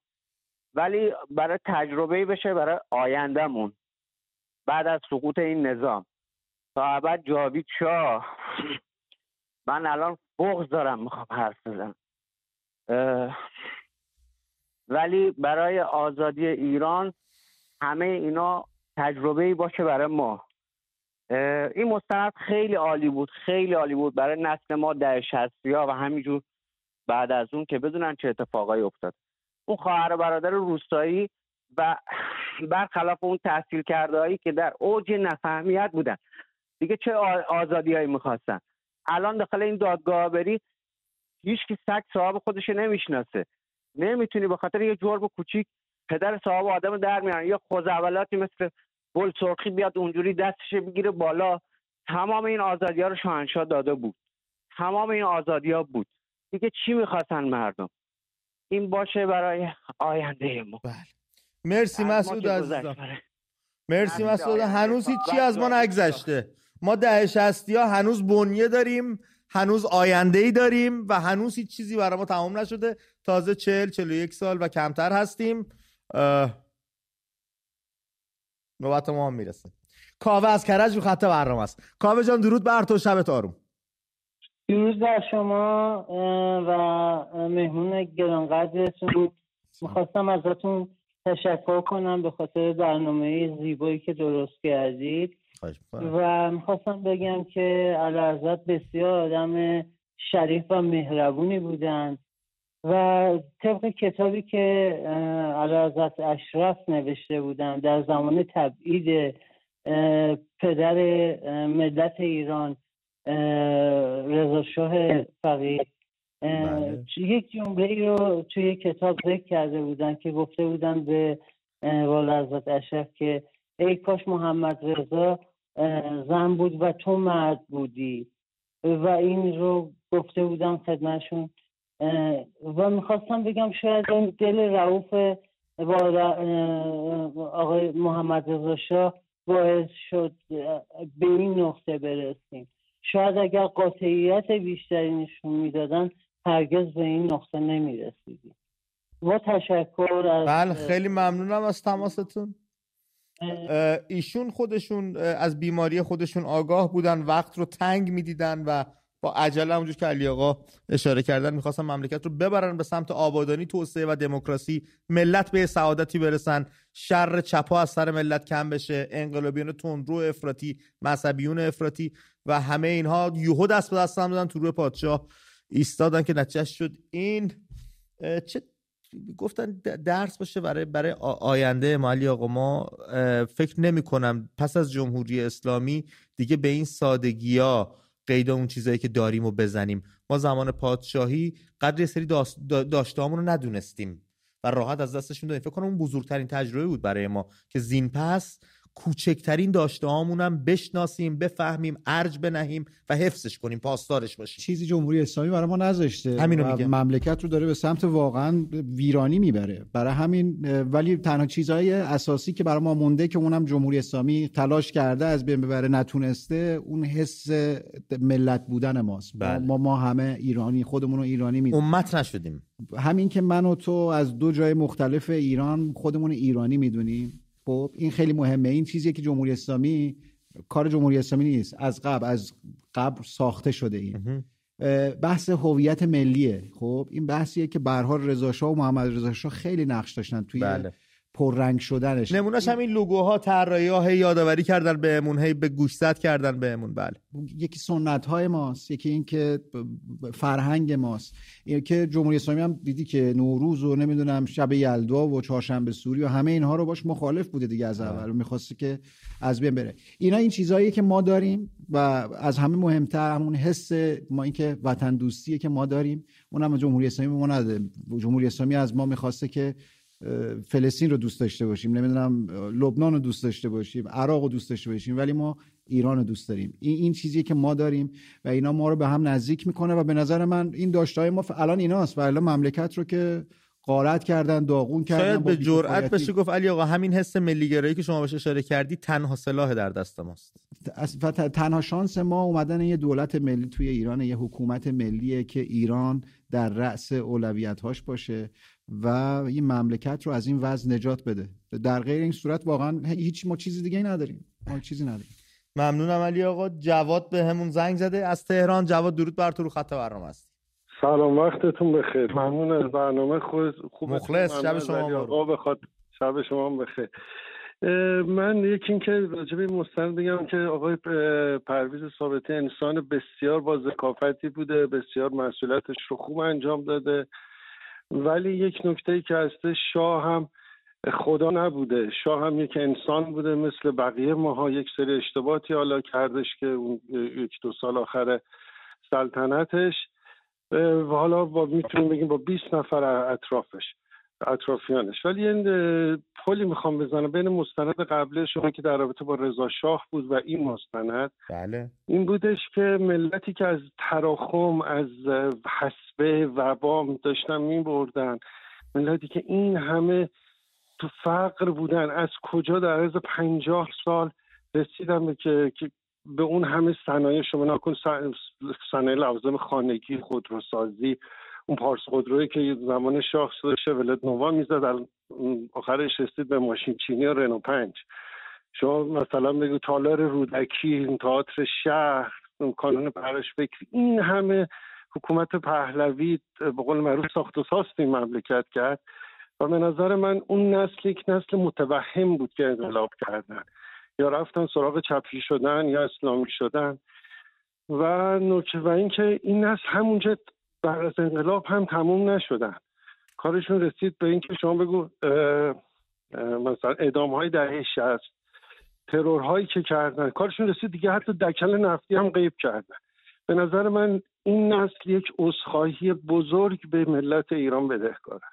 ولی برای تجربه بشه برای آیندهمون. بعد از سقوط این نظام. تا ابد جاوید شاه من الان بغض دارم می‌خوام حرف بزنم. ولی برای آزادی ایران همه اینا تجربه باشه برای ما. این مستند خیلی عالی بود خیلی عالی بود برای نسل ما در شستی ها و همینجور بعد از اون که بدونن چه اتفاقایی افتاد. اون خواهر برادر روستایی و برخلاف اون تحصیل کرده هایی که در اوج نفهمیت بودن. دیگه چه آزادی هایی می‌خواستن؟ الان داخل این دادگاه بری هیچ کی سگ صاحب خودش نمی‌شناسه. نمی‌تونی به خاطر یه جرم کوچیک پدر صاحب آدم در میارن. یا خوزعبلاتی مثل بل سرخی بیاد اونجوری دستش بگیره بالا. تمام این آزادی ها رو شاهنشاه داده بود. تمام این آزادی ها بود. دیگه چی می‌خواستن مردم؟ این باشه برای آینده ما. بله. مرسی مسعود عزیزم. مرسی مسعود. هنوز هیچی از ما نگذشته. ما ده شستی ها هنوز بنیه داریم هنوز آینده ای داریم و هنوز هیچ چیزی برای ما تمام نشده. تازه چل چل یک سال و کمتر هستیم. نوبت ما هم می‌رسه. کاوه از کرج رو خط برنامه است. کاوه جان درود بر تو. شبت آروم درود بر شما و مهمون گرانقدرتون. می‌خواستم ازتون تشکر کنم به خاطر برنامه زیبایی که درست کردید. و می‌خواستم بگم که علازت بسیار آدم شریف و مهربونی بودند و طبق کتابی که علازت اشرف نوشته بودن در زمان تبعید پدر ملت ایران رضا شاه فقید بله. یک جمله رو توی کتاب ذکر کرده بودن که گفته بودن به والا اشرف که ای کاش محمد رضا زن بود و تو مرد بودی. و این رو گفته بودم خدمتشون. و می‌خواستم بگم شاید این دل رعوف آقای محمد رضا شاه باعث شد به این نقطه برسیم. شاید اگر قاطعیت بیشتری نشون می‌دادن هرگز به این نقطه نمی‌رسیدیم. با تشکر از بله خیلی ممنونم از تماستون. ایشون خودشون از بیماری خودشون آگاه بودن وقت رو تنگ می‌دیدن و با عجله همونجور که علی آقا اشاره کردن می‌خواستن مملکت رو ببرن به سمت آبادانی توسعه و دموکراسی. ملت به سعادتی برسن. شر چپا از سر ملت کم بشه. انقلابیون تندرو افراطی مذهبیون افراطی و همه اینها یوهو دست به دست هم دادن تو روی پادشاه. ایستادن که نتیجه شد. این چه گفتن درس باشه برای برای آینده مالی آقا ما فکر نمی کنم پس از جمهوری اسلامی دیگه به این سادگی ها قید اون چیزایی که داریم و بزنیم. ما زمان پادشاهی قدر سری داشته رو ندونستیم و راحت از دستشون دادیم. فکر کنم اون بزرگترین تجربه بود برای ما که زین پس کوچکترین داشته هامونم بشناسیم بفهمیم ارج بنهیم و حفظش کنیم پاسدارش باشیم. چیزی جمهوری اسلامی برای ما نذاشته همینو میگم. مملکت رو داره به سمت واقعا ویرانی می‌بره. برای همین ولی تنها چیزهای اساسی که برای ما مونده که اونم جمهوری اسلامی تلاش کرده از بین ببره نتونسته اون حس ملت بودن ماست. بله. ما ما همه ایرانی خودمون رو ایرانی می‌دونیم امت نشدیم. همین که من و تو از دو جای مختلف ایران خودمون ایرانی می‌دونیم. خب این خیلی مهمه. این چیزیه که جمهوری اسلامی کار جمهوری اسلامی نیست. از قبل از قبل ساخته شده این. بحث هویت ملیه. خب این بحثیه که حال رضا و محمد رضا خیلی نقش داشتن توی بله. پررنگ شدنش. نمونهش همین لوگوها طراحی ها یادآوری کردن بهمون هی به گوشزد کردن بهمون. بله. یکی سنت های ماست یکی این که فرهنگ ماست. این که جمهوری اسلامی هم دیدی که نوروز و نمی‌دونم شب یلدا و چهارشنبه سوری و همه اینها رو باش مخالف بوده دیگه از اول. بله. می‌خواسته که از بین بره. اینا این چیزهایی که ما داریم و از همه مهمتر همون حس ما اینکه وطن دوستیه که ما داریم. اونم جمهوری اسلامی ما نداره. جمهوری اسلامی از ما می‌خواسته که فلسطین رو دوست داشته باشیم نمی‌دونم لبنان رو دوست داشته باشیم عراق رو دوست داشته باشیم ولی ما ایران رو دوست داریم. این این چیزی که ما داریم و اینا ما رو به هم نزدیک می‌کنه و به نظر من این داشتهای ما الان ایناست و الان مملکت رو که قارت کردن داغون کردن شاید به جرأت بشه گفت علی آقا همین حس ملیگرایی که شما بهش اشاره کردی تنها سلاح در دست ماست. تنها شانس ما اومدن یه دولت ملی توی ایران یه حکومت ملیه که ایران در رأس اولویت هاش باشه. و این مملکت رو از این وضع نجات بده. در غیر این صورت واقعا هیچ ما چیزی دیگه نداریم. ما چیزی نداریم. ممنونم علی آقا. جواد به همون زنگ زده. از تهران. جواد درود بر تو رو خط برنامه است. سلام. وقتتون بخیر. ممنون از برنامه خوب خوب مخلص. شب شما آقا. بخواد شب شما بخیر. من یکی اینکه راجب این مستند بگم که آقای پرویز ثابتی انسان بسیار با ذکافتی بوده. بسیار مسئولیتش رو خوب انجام داده. ولی یک نکته که هسته شاه هم خدا نبوده شاه هم یک انسان بوده مثل بقیه ماها یک سری اشتباهاتی حالا کردش که اون یک دو سال آخر سلطنتش و حالا با می‌تونیم بگیم با 20 نفر اطرافش. اطرافیانش. ولی این پلی می‌خوام بزنم بین مستند قبل شما که در رابطه با رضا شاه بود و این مستند. بله. این بودش که ملتی که از تراخم از حسبه وبام داشتن میبردن. ملتی که این همه تو فقر بودن. از کجا در عرض پنجاه سال رسیدن به که, که به اون همه صنایع. شما نکن صنایع لوازم خانگی خودروسازی اون پارس خودرویی که زمان شاه ولد نووا می‌زد. آخرش رسید به ماشین چینی و رنو پنج. شما مثلا بگو تالار رودکی تئاتر شهر کانون پرش فکر این همه حکومت پهلوی به قول معروف ساخت و ساست این مملکت کرد و به نظر من اون نسل یک نسل متوهم بود که انقلاب کردن. یا رفتن سراغ چپی شدن یا اسلامی شدن. و نکته و اینکه این نسل همونجا بعد از انقلاب هم تموم نشدن. کارشون رسید به اینکه شما بگو مثلا اعدام های دهه شست ترورهایی که کردن کارشون رسید دیگه حتی دکل نفتی هم غیب کردن. به نظر من این نسل یک عذرخواهی بزرگ به ملت ایران بدهکاره.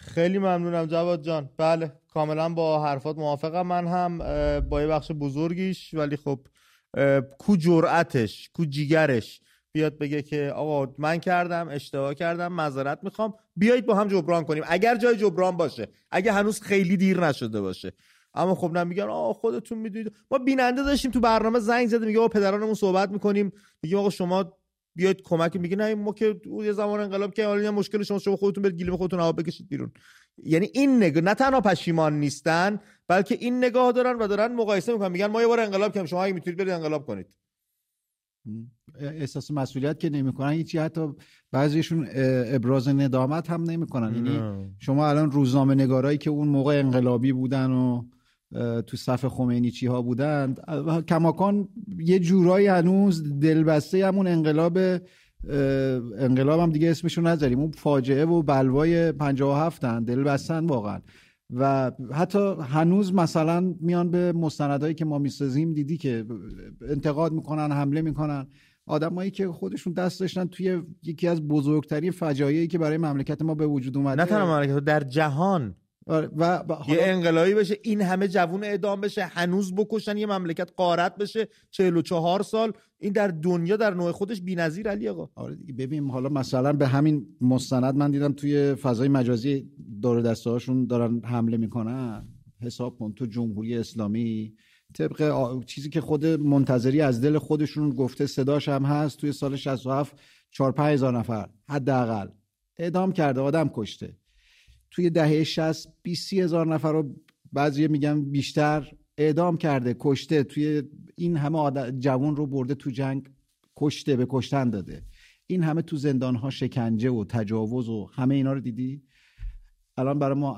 خیلی ممنونم جواد جان. بله کاملا با حرفات موافقم. من هم با یه بخش بزرگیش ولی خب کو جرأتش کو جیگرش بیاد بگه که آقا من کردم اشتباه کردم معذرت می‌خوام. بیایید با هم جبران کنیم. اگر جای جبران باشه اگه هنوز خیلی دیر نشده باشه. اما خب نه میگن آقا خودتون می‌دونید. ما بیننده داشتیم تو برنامه زنگ زده میگه آقا پدرانمون صحبت می‌کنیم. میگه آقا شما بیاید کمک میگه نه ما که یه زمان انقلاب که حالا مشکل شما شما خودتون برید گلیم خودتون آب بکشید بیرون. یعنی این نگاه نه تنها پشیمان نیستن بلکه این نگاه دارن و دارن مقایسه می‌کنن. میگن ما یه بار انقلاب کردیم شما اگه می‌تونید برید انقلاب کنید. احساس مسئولیت که نمی‌کنن هیچی حتی بعضیشون ابراز ندامت هم نمی‌کنن. یعنی شما الان روزنامه نگارایی که اون موقع انقلابی بودن و تو صف خمینی چی ها بودن کماکان یه جورایی هنوز دلبسته همون انقلاب انقلاب هم دیگه اسمشو نذاریم. اون فاجعه و بلوای 57 هن دلبستن واقعا. و حتی هنوز مثلا میان به مستندهایی که ما می‌سازیم دیدی که انتقاد می‌کنن حمله می‌کنن. آدمایی که خودشون دست داشتن توی یکی از بزرگترین فجایعی که برای مملکت ما به وجود اومده. نه تنها مملکت در جهان آره و یه انقلابی بشه این همه جوون اعدام بشه هنوز بکشن یه مملکت قارت بشه 44 سال این در دنیا در نوع خودش بی‌نظیر علی آقا. آره دیگه ببین حالا مثلا به همین مستند من دیدم توی فضای مجازی دور دسته هاشون دارن حمله می‌کنن. حساب کن تو جمهوری اسلامی طبق چیزی که خود منتظری از دل خودشون گفته صداش هم هست توی سال 67 4 هزار نفر حداقل. اعدام کرده آدم کشته. توی دهه 60 20 هزار نفر رو بعضی میگن بیشتر اعدام کرده کشته. توی این همه جوان رو برده تو جنگ کشته به کشتن داده. این همه تو زندان ها شکنجه و تجاوز و همه اینا رو دیدی؟ الان برای ما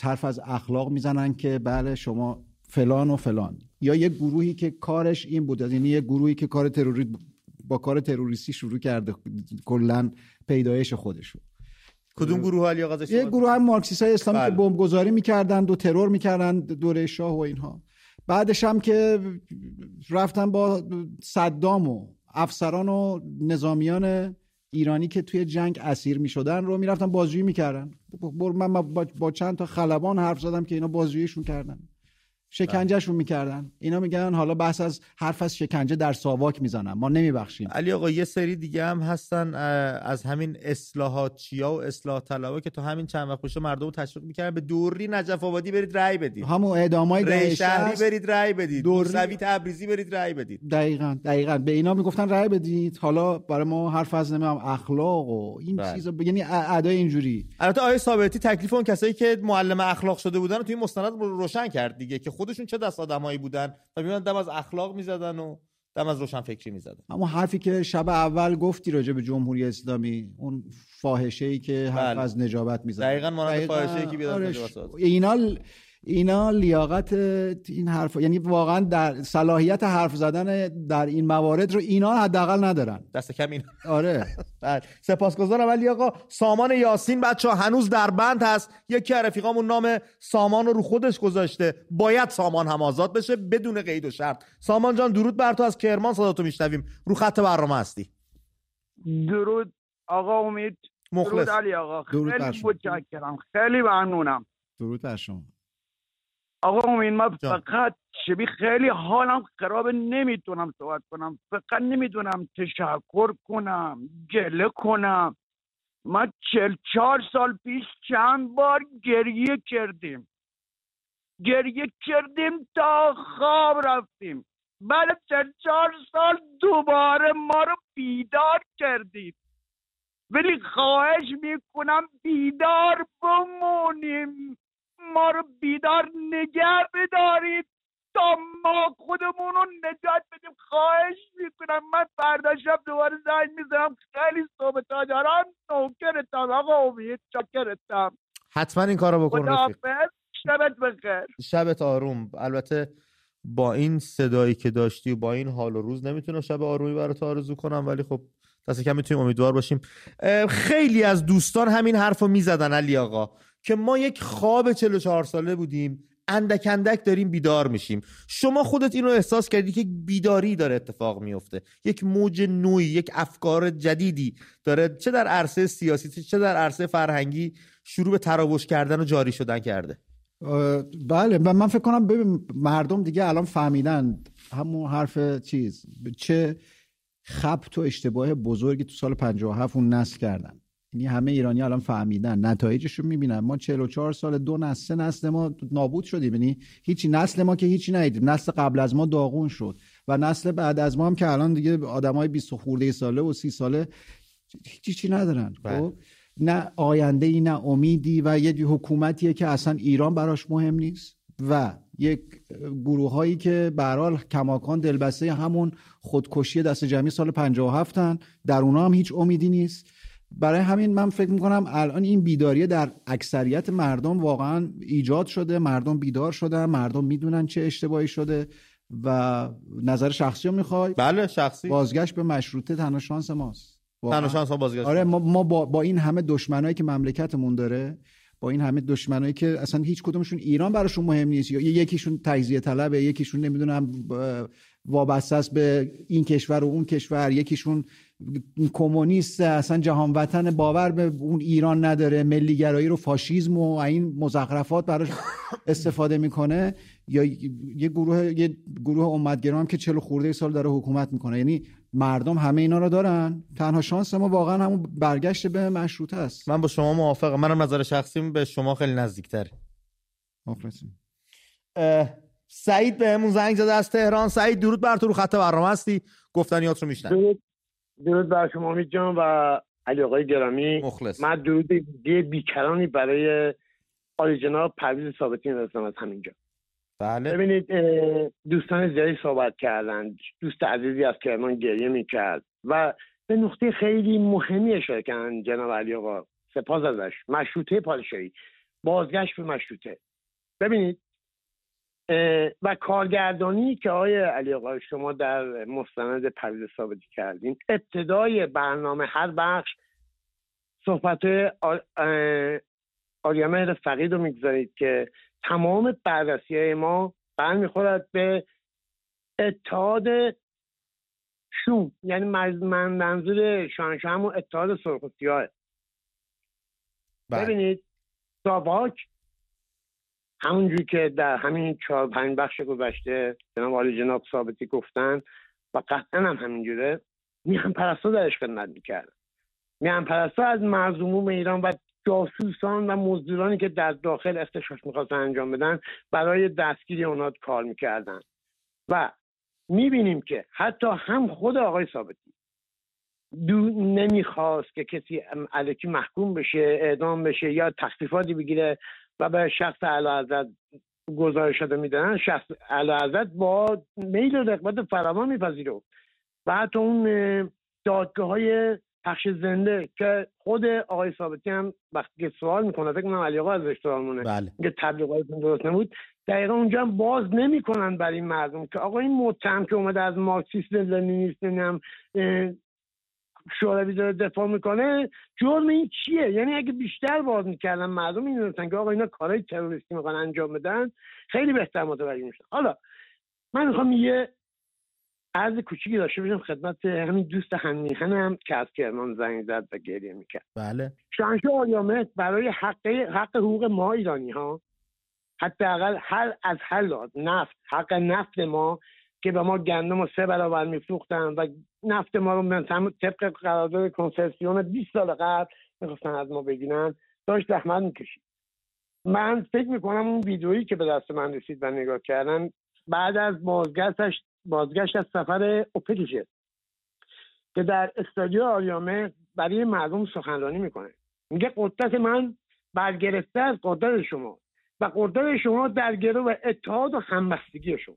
حرف از اخلاق می‌زنن که بله شما فلان و فلان. یا یه گروهی که کارش این بود یعنی یه گروهی که کار تروری با کار تروریستی شروع کرده کلا پیدایش خودشو. کدوم گروه علی آقا یه گروه هم مارکسیست های اسلامی بله. که بمب گذاری می‌کردن و ترور می‌کردن دوره شاه و اینها. بعدش هم که رفتن با صدام و افسران و نظامیان ایرانی که توی جنگ اسیر می‌شدن رو می‌رفتن بازجویی می‌کردن. من با چند تا خلبان حرف زدم که اینا بازجوییشون کردن. شکنجهشون می‌کردن. اینا میگن حالا بحث از حرف از شکنجه در ساواک می‌زنن. ما نمیبخشیم. علی آقا یه سری دیگه هم هستن از همین اصلاحات چیا و اصلاح طلبا که تو همین چند وقت پیش مردم رو تشویق می‌کردن به دوری نجف آبادی برید رأی بدید. همون اعدامای شهری برید رأی بدید. دوری تبریزی برید رأی بدید. دقیقاً دقیقاً. به اینا می‌گفتن رأی بدید. حالا برای ما حرف از نمیام اخلاق و این بله. چیزا. یعنی ادای اینجوری. البته آیه ثابتی تکلیف اون کسایی که معلم اخلاق شده بودن تو این مستند روشن کرد دیگه که خودشون چه دست آدمایی بودن و میان دم از اخلاق می‌زدن و دم از روشن فکری می‌زدن. اما حرفی که شب اول گفتی راجع به جمهوری اسلامی اون فاحشه ای که حرف بله. از نجابت می‌زد. دقیقاً مانند فاحشه ای که بیاد آره اینا اینا لیاقت این حرف یعنی واقعا در صلاحیت حرف زدن در این موارد رو اینا حداقل ندارن. دست کم این آره. بله. سپاسگزارم. ولی آقا سامان یاسین بچه هنوز در بند هست. یکی از رفیقامون نام سامان رو رو خودش گذاشته. باید سامان هم آزاد بشه بدون قید و شرط. سامان جان درود بر تو. از کرمان صداتو میشنویم. رو خط برنامه هستی. درود آقا امید. مخلص. درود علی آقا. خیلی متشکرم. خیلی ممنونم. درود بر شما. آقا امین من فقط شبی خیلی حالم خراب نمی‌تونم صحبت کنم. فقط نمی‌دونم تشکر کنم گله کنم. ما چل چهار سال پیش چند بار گریه کردیم. گریه کردیم تا خواب رفتیم. بعد چل چهار سال دوباره ما رو بیدار کردید. ولی خواهش می‌کنم بیدار بمونیم. ما رو بیدار نگه بدارید تا ما خودمون رو نجات بدیم. خواهش می‌کنم من فردا شب دوباره زنگ می‌زنم. خیلی صبح تا دارم نوکرتم آقا امید چاکرتم حتما این کارو بکن شبت بخیر. شبت آروم. البته با این صدایی که داشتی و با این حال و روز نمی‌تونم شب آرومی برات آرزو کنم ولی خب دست کم می‌تونیم امیدوار باشیم. خیلی از دوستان همین حرف رو می‌زدن علی آقا. که ما یک خواب 44 ساله بودیم اندک اندک داریم بیدار میشیم. شما خودت اینو احساس کردی که بیداری داره اتفاق میفته. یک موج نوعی یک افکار جدیدی داره. چه در عرصه سیاسی چه در عرصه فرهنگی شروع به تراوش کردن و جاری شدن کرده؟ بله من فکر کنم ببین مردم دیگه الان فهمیدن همون حرف چیز چه خبت و اشتباه بزرگی تو سال 57 اون نسل کردن. یعنی همه ایرانی الان فهمیدن. نتایجش رو می‌بینن. ما 44 سال دو نسل سه نسل ما نابود شدیم. یعنی هیچی نسل ما که هیچی ندیدیم. نسل قبل از ما داغون شد. و نسل بعد از ما هم که الان دیگه آدمای 20 خورده ساله و 30 ساله هیچی چی ندارن. بله. خب؟ نه آینده ای نه امیدی و یه حکومتیه که اصلا ایران براش مهم نیست. و یک گروه هایی که برال کماکان دلبسته همون خودکشی دست جمعی سال 57 هن در اونا هم هیچ امیدی نیست. برای همین من فکر می‌کنم الان این بیداریه در اکثریت مردم واقعا ایجاد شده. مردم بیدار شدن. مردم می‌دونن چه اشتباهی شده و نظر شخصی رو می‌خوای. بله شخصی. بازگشت به مشروطه تنها شانس ماست. تنها شانس بازگشت آره ما, ما با, با این همه دشمنایی که مملکتمون داره با این همه دشمنایی که اصلا هیچ کدومشون ایران براشون مهم نیست یا یکیشون تجزیه طلبه یکیشون نمی‌دونم وابسته است به این کشور و اون کشور. یکیشون کمونیست اصلا جهان وطن باور به اون ایران نداره. ملیگرایی رو فاشیزم و این مزخرفات براش استفاده می‌کنه. یا یه گروه یه گروه امتگرا هم که 40 خورده سال داره حکومت می‌کنه. یعنی مردم همه اینا رو دارن. تنها شانس ما واقعا همون برگشت به مشروطه است. من با شما موافقم. منم نظر شخصیم به شما خیلی نزدیکتره مخلصیم. سعید به همون زنگ زده از تهران. سعید درود بر تو رو خط برنامه هستی. گفتنیات رو میشنن درود, بر شما امید جان و علی آقای گرامی. مخلص. من درود بیکرانی برای آلی جناب پرویز ثابتی می‌رسم از همینجا بله. ببینید دوستان زیادی صحبت کردن. دوست عزیزی از کرمان گریه می‌کرد. و به نقطه خیلی مهمی اشاره کردن جناب علی آقا. سپاس ازش. مشروطه پادشاهی. بازگشت به مشروطه. ببینید و کارگردانی که آقای علی آقا شما در مستند پرویز ثابتی کردین ابتدای برنامه هر بخش صحبت آریامهر فقید رو می‌گذارید که تمام بررسی های ما برمیخورد به اتحاد شوم یعنی من منظور شانشاه همون اتحاد سرخ سیاه بله. ببینید ساواک همونجوری که در همین چهار پنج بخش گذشته جناب عالی جناب ثابتی گفتن و قطعا هم همینجوره میهم پرستو درش خدمت می‌کرد میهم پرستو از معظوموم ایران و جاسوسان و مزدورانی که در داخل اختشاش می‌خواستن انجام بدن برای دستگیری اونا کار می‌کردن. و می‌بینیم که حتی هم خود آقای ثابتی دو نمی‌خواست که کسی علکی محکوم بشه اعدام بشه یا تخفیفاتی بگیره. و به شخص علا گزارش شده میدن شخص علا با میل و رقبت فراوان میپذیره و حتی اون دادگاه های پخش زنده که خود آقای ثابتی هم وقتی که سوال می‌کنه فکر کنم علی آقا ازش سوال مونه بله. که تبلیغاتتون درست نبود دقیقا اونجا هم باز نمی‌کنن برای این مردم که آقا این متهم که اومده از مارکسیست لنینیست نمی‌دونم شوروی داره دفاع می‌کنه جرم این چیه؟ یعنی اگه بیشتر باز می‌کردن مردم می‌دونستن که آقا اینا کارهای تروریستی می‌خوان انجام بدن خیلی بهتر متوجه میشن. حالا من می‌خوام یه عرض کوچیکی داشته باشم خدمت همین دوست هم که از کرمان زنگ زد و گریه می‌کرد. بله. شانشاه آریامت برای حق حق حقوق ما ایرانی ها حداقل هر از هر نفت حق نفت ما که به ما گندم و سه برابر میفروختن و نفت ما رو من طبق قرارداد کنسرسیون 20 سال قبل می‌خواستن از ما بگیرن. داشت زحمت می‌کشید. من فکر می‌کنم اون ویدئویی که به دست من رسید و نگاه کردن بعد از بازگشتش بازگشت از سفر اوپکشه که در استادیو آریامه برای مردم سخنرانی می‌کنه. میگه قدرت من برگرفته از قدرت شما و قدرت شما در گرو و اتحاد و همبستگی شما.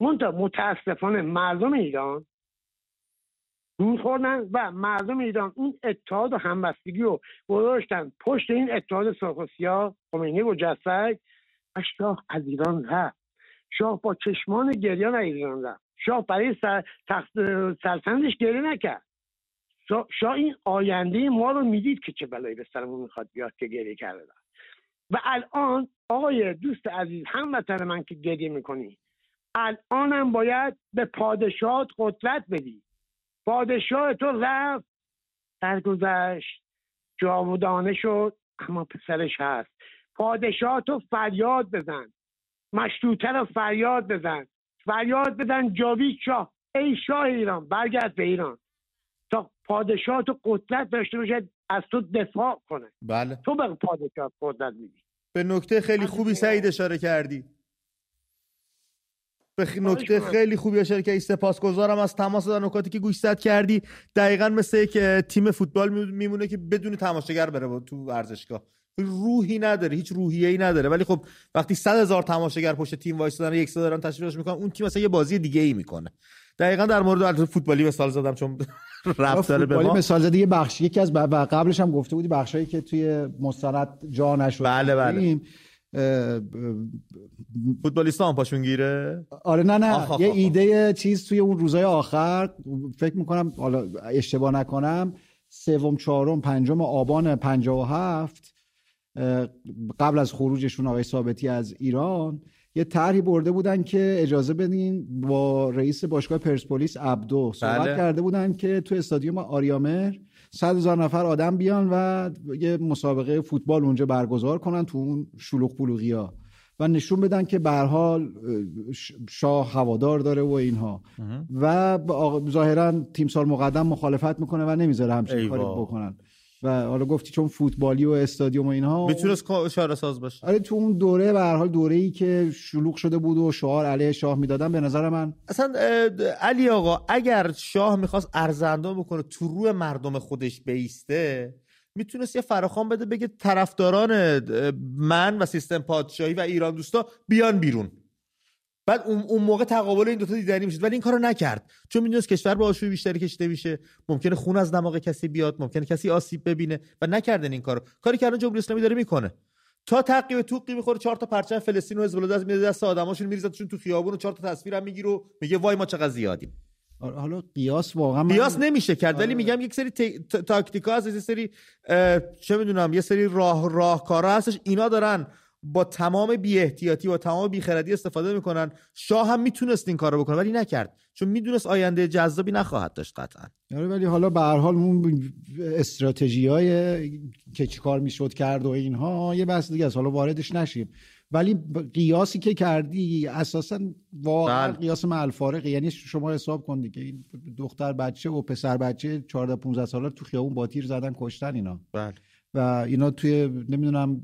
منتها متاسفانه مردم ایران دور خوردن و مردم ایران این اتحاد و همبستگی رو گذاشتن. پشت این اتحاد سرخ و سیاه خمینی و جسد و شاه از ایران رفت. شاه با چشمان گریان از ایران رفت. شاه برای تخت سلطنتش گریه نکرد. شاه این آینده ما رو می‌دید که چه بلایی به سرمون می‌خواد بیاد که گریه کرده و الان آقای دوست عزیز هموطن من که گریه می‌کنی. الانم باید به پادشاهات قدرت بدی. پادشاه تو رفت درگذشت جاودانه شد اما پسرش هست. پادشاه تو فریاد بزن مشروطه رو فریاد بزن فریاد بزن جاوید شاه. ای شاه ایران برگرد به ایران. تا پادشاه تو قدرت داشته باشه از تو دفاع کنه. بله. تو به پادشاه قدرت میدی به نکته خیلی خوبی سعید اشاره کردی. به نکته خیلی خوبی اشاره کردی سپاسگزارم. از تماس و نکاتی که گوشزد کردی. دقیقا مثل که تیم فوتبال میمونه که بدون تماشاگر بره تو ورزشگاه. روحی نداره هیچ روحیه ای نداره. ولی خب وقتی صد هزار تماشاگر پشت تیم وایسادن یک دارن تشویقش می‌کنن اون تیم مثلا یه بازی دیگه ای می‌کنه. دقیقا در مورد فوتبالی مثال زدم چون رفت داره به ما. مثال زدی یه بخش یکی از قبلش هم گفته بودی بخشایی که توی مستند جا نشد. بله بله. فوتبالیستا هم پاشون گیره؟ آره نه نه. یه ایده چیز توی اون روزای آخر فکر می‌کنم حالا اشتباه نکنم سوم چهارم پنجم آبان 57 قبل از خروجشون آقای ثابتی از ایران یه طرحی برده بودن که اجازه بدین با رئیس باشگاه پرسپولیس عبدو صحبت بله. کرده بودن که تو استادیوم آریامر صد هزار نفر آدم بیان و یه مسابقه فوتبال اونجا برگزار کنن تو اون شلوغ پلوغی ها و نشون بدن که به حال شاه هوادار داره و اینها. و ظاهرا تیمسال مقدم مخالفت می‌کنه و نمی‌ذاره همچین کاری بکنن. و حالا گفتی چون فوتبالی و استادیوم و اینها می‌تونست اشاره ساز باشه آره تو اون دوره به هر حال دوره ای که شلوغ شده بود و شعار علیه شاه می‌دادن به نظر من اصلا علی آقا اگر شاه می‌خواست ارزنده بکنه تو روی مردم خودش بیسته می‌تونست یه فراخوان بده بگه طرفداران من و سیستم پادشاهی و ایران دوستا بیان بیرون. بعد اون, موقع تقابل این دوتا دیدنی می‌شد. ولی این کارو نکرد. چون می‌دونست کشور با آشوب بیشتری کشیده میشه. ممکنه خون از دماغ کسی بیاد. ممکنه کسی آسیب ببینه. و نکردن این کارو. کاری که الان جمهوری اسلامی داره می‌کنه. تا تعقیب توقی می‌خوره چهار تا پرچم فلسطین و حزب الله دست میده دست آدماشون میریزتشون تو خیابون و چهار تا تصویرم می‌گیره و میگه وای ما چقدر زیادیم. آره، حالا قیاس واقعا قیاس نمیشه کرد. ولی آره. میگم یک سری تاکتیکا هست یه سری چه می‌دونم یه سری راه راهکارا هستش. اینا دارن با تمام بی احتیاطی و تمام بیخردی استفاده می‌کنن. شاه هم می‌تونست این کارو بکنه ولی نکرد. چون می‌دونست آینده جذابی نخواهد داشت قطعا. آره ولی حالا به هر حال اون استراتژی های که چیکار می‌شد کرد و اینها یه بحث دیگه است. حالا واردش نشیم. ولی قیاسی که کردی اساسا واقعا بل. قیاس مع یعنی شما حساب کن دیگه این دختر بچه و پسر بچه 14 15 ساله تو خیابون با تیر زدن کشتن اینا. بله. و اینا توی نمی‌دونم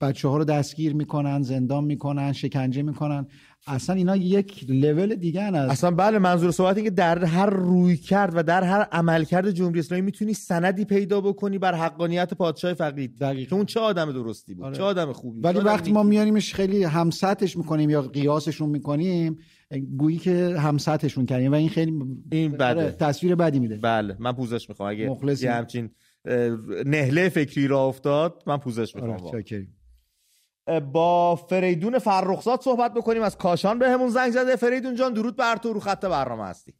بچه ها رو دستگیر می‌کنن زندان می‌کنن شکنجه می‌کنن. اصلا اینا یک لول دیگه هست اصلا بله منظور صحبت این که در هر روی کرد و در هر عملکرد جمهوری اسلامی می‌تونی سندی پیدا بکنی بر حقانیت پادشاه فقید. دقیقا. اون چه آدم درستی بود آره. چه آدم خوبی ولی وقتی ما میانیمش خیلی همسطش می‌کنیم یا قیاسشون می‌کنیم گویی که همسطشون کردیم و این خیلی این بده. آره، تصویر بدی میده. بله من پوزش می‌خوام. اگه یه همچین نهله فکری را افتاد من پوزش می‌خوام آره، با فریدون فرخزاد صحبت بکنیم از کاشان به همون زنگ زده. فریدون جان درود بر تو رو خط برنامه هستی.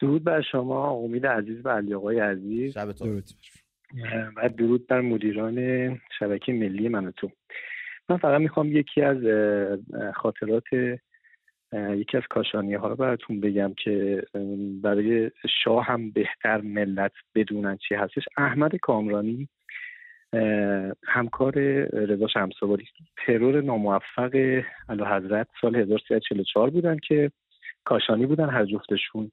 درود بر شما امید عزیز و علی آقای عزیز. شب درود و درود بر مدیران شبکه ملی من تو. من فقط می‌خوام یکی از خاطرات یکی از کاشانی ها رو براتون بگم که برای شاه هم بهتر ملت بدونن چی هستش. احمد کامرانی همکار رضا شمسواری. ترور ناموفق علا حضرت سال 1344 بودن که کاشانی بودن هر جفتشون.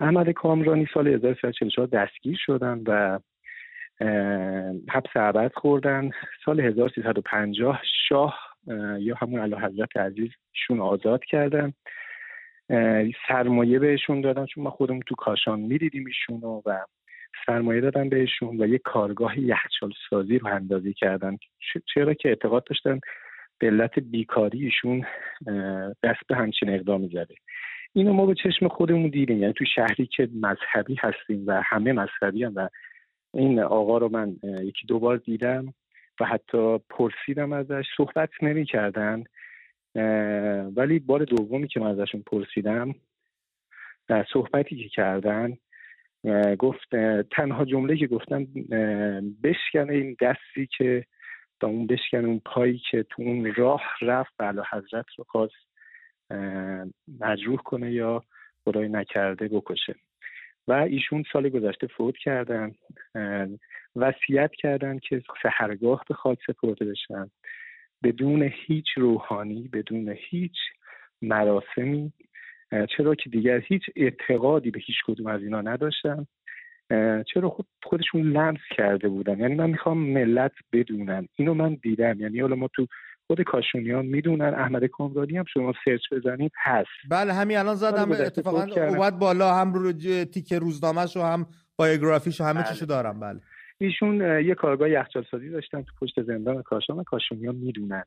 احمد کامرانی سال 1344 دستگیر شدن و حبس ابد خوردن. سال 1350 شاه یا همون علا حضرت عزیزشون آزاد کردن. سرمایه بهشون دادن چون ما خودمون تو کاشان می‌دیدیم ایشون و سرمایه دادن بهشون و یه کارگاه یخچال سازی رو اندازی کردن. چرا که اعتقاد داشتن به علت بیکاری ایشون دست به همچین اقدامی زده. اینو ما به چشم خودمون دیدیم. یعنی تو شهری که مذهبی هستیم و همه مذهبی هم و این آقا رو من یکی دو بار دیدم. و حتی پرسیدم ازش صحبت نمی کردن ولی بار دومی که من ازشون پرسیدم در صحبتی که کردن گفت تنها جمله که گفتن بشکنه این دستی که و اون بشکن اون پایی که تو اون راه رفت و حضرت رو خواست مجروح کنه یا خدای نکرده بکشه. و ایشون سال گذشته فوت کردن وصیت کردن که سهرگاه به خاک سپرده بشن. بدون هیچ روحانی بدون هیچ مراسمی چرا که دیگر هیچ اعتقادی به هیچ کدوم از اینا نداشتن. چرا خود خودشون لمس کرده بودن. یعنی من می‌خوام ملت بدونن. اینو من دیدم. یعنی حالا ما تو خود کاشونیان می‌دونن. احمد کامرانی هم شما سرچ بزنید هست. بله همین الان زدم اتفاقا اومد بالا هم رو تیک روزنامهش و هم بایوگرافیش و همه بله. چیشو دارم بله. ایشون یه کارگاه یخچال سازی داشتن تو پشت زندان کاشان و کاشونیان می‌دونن.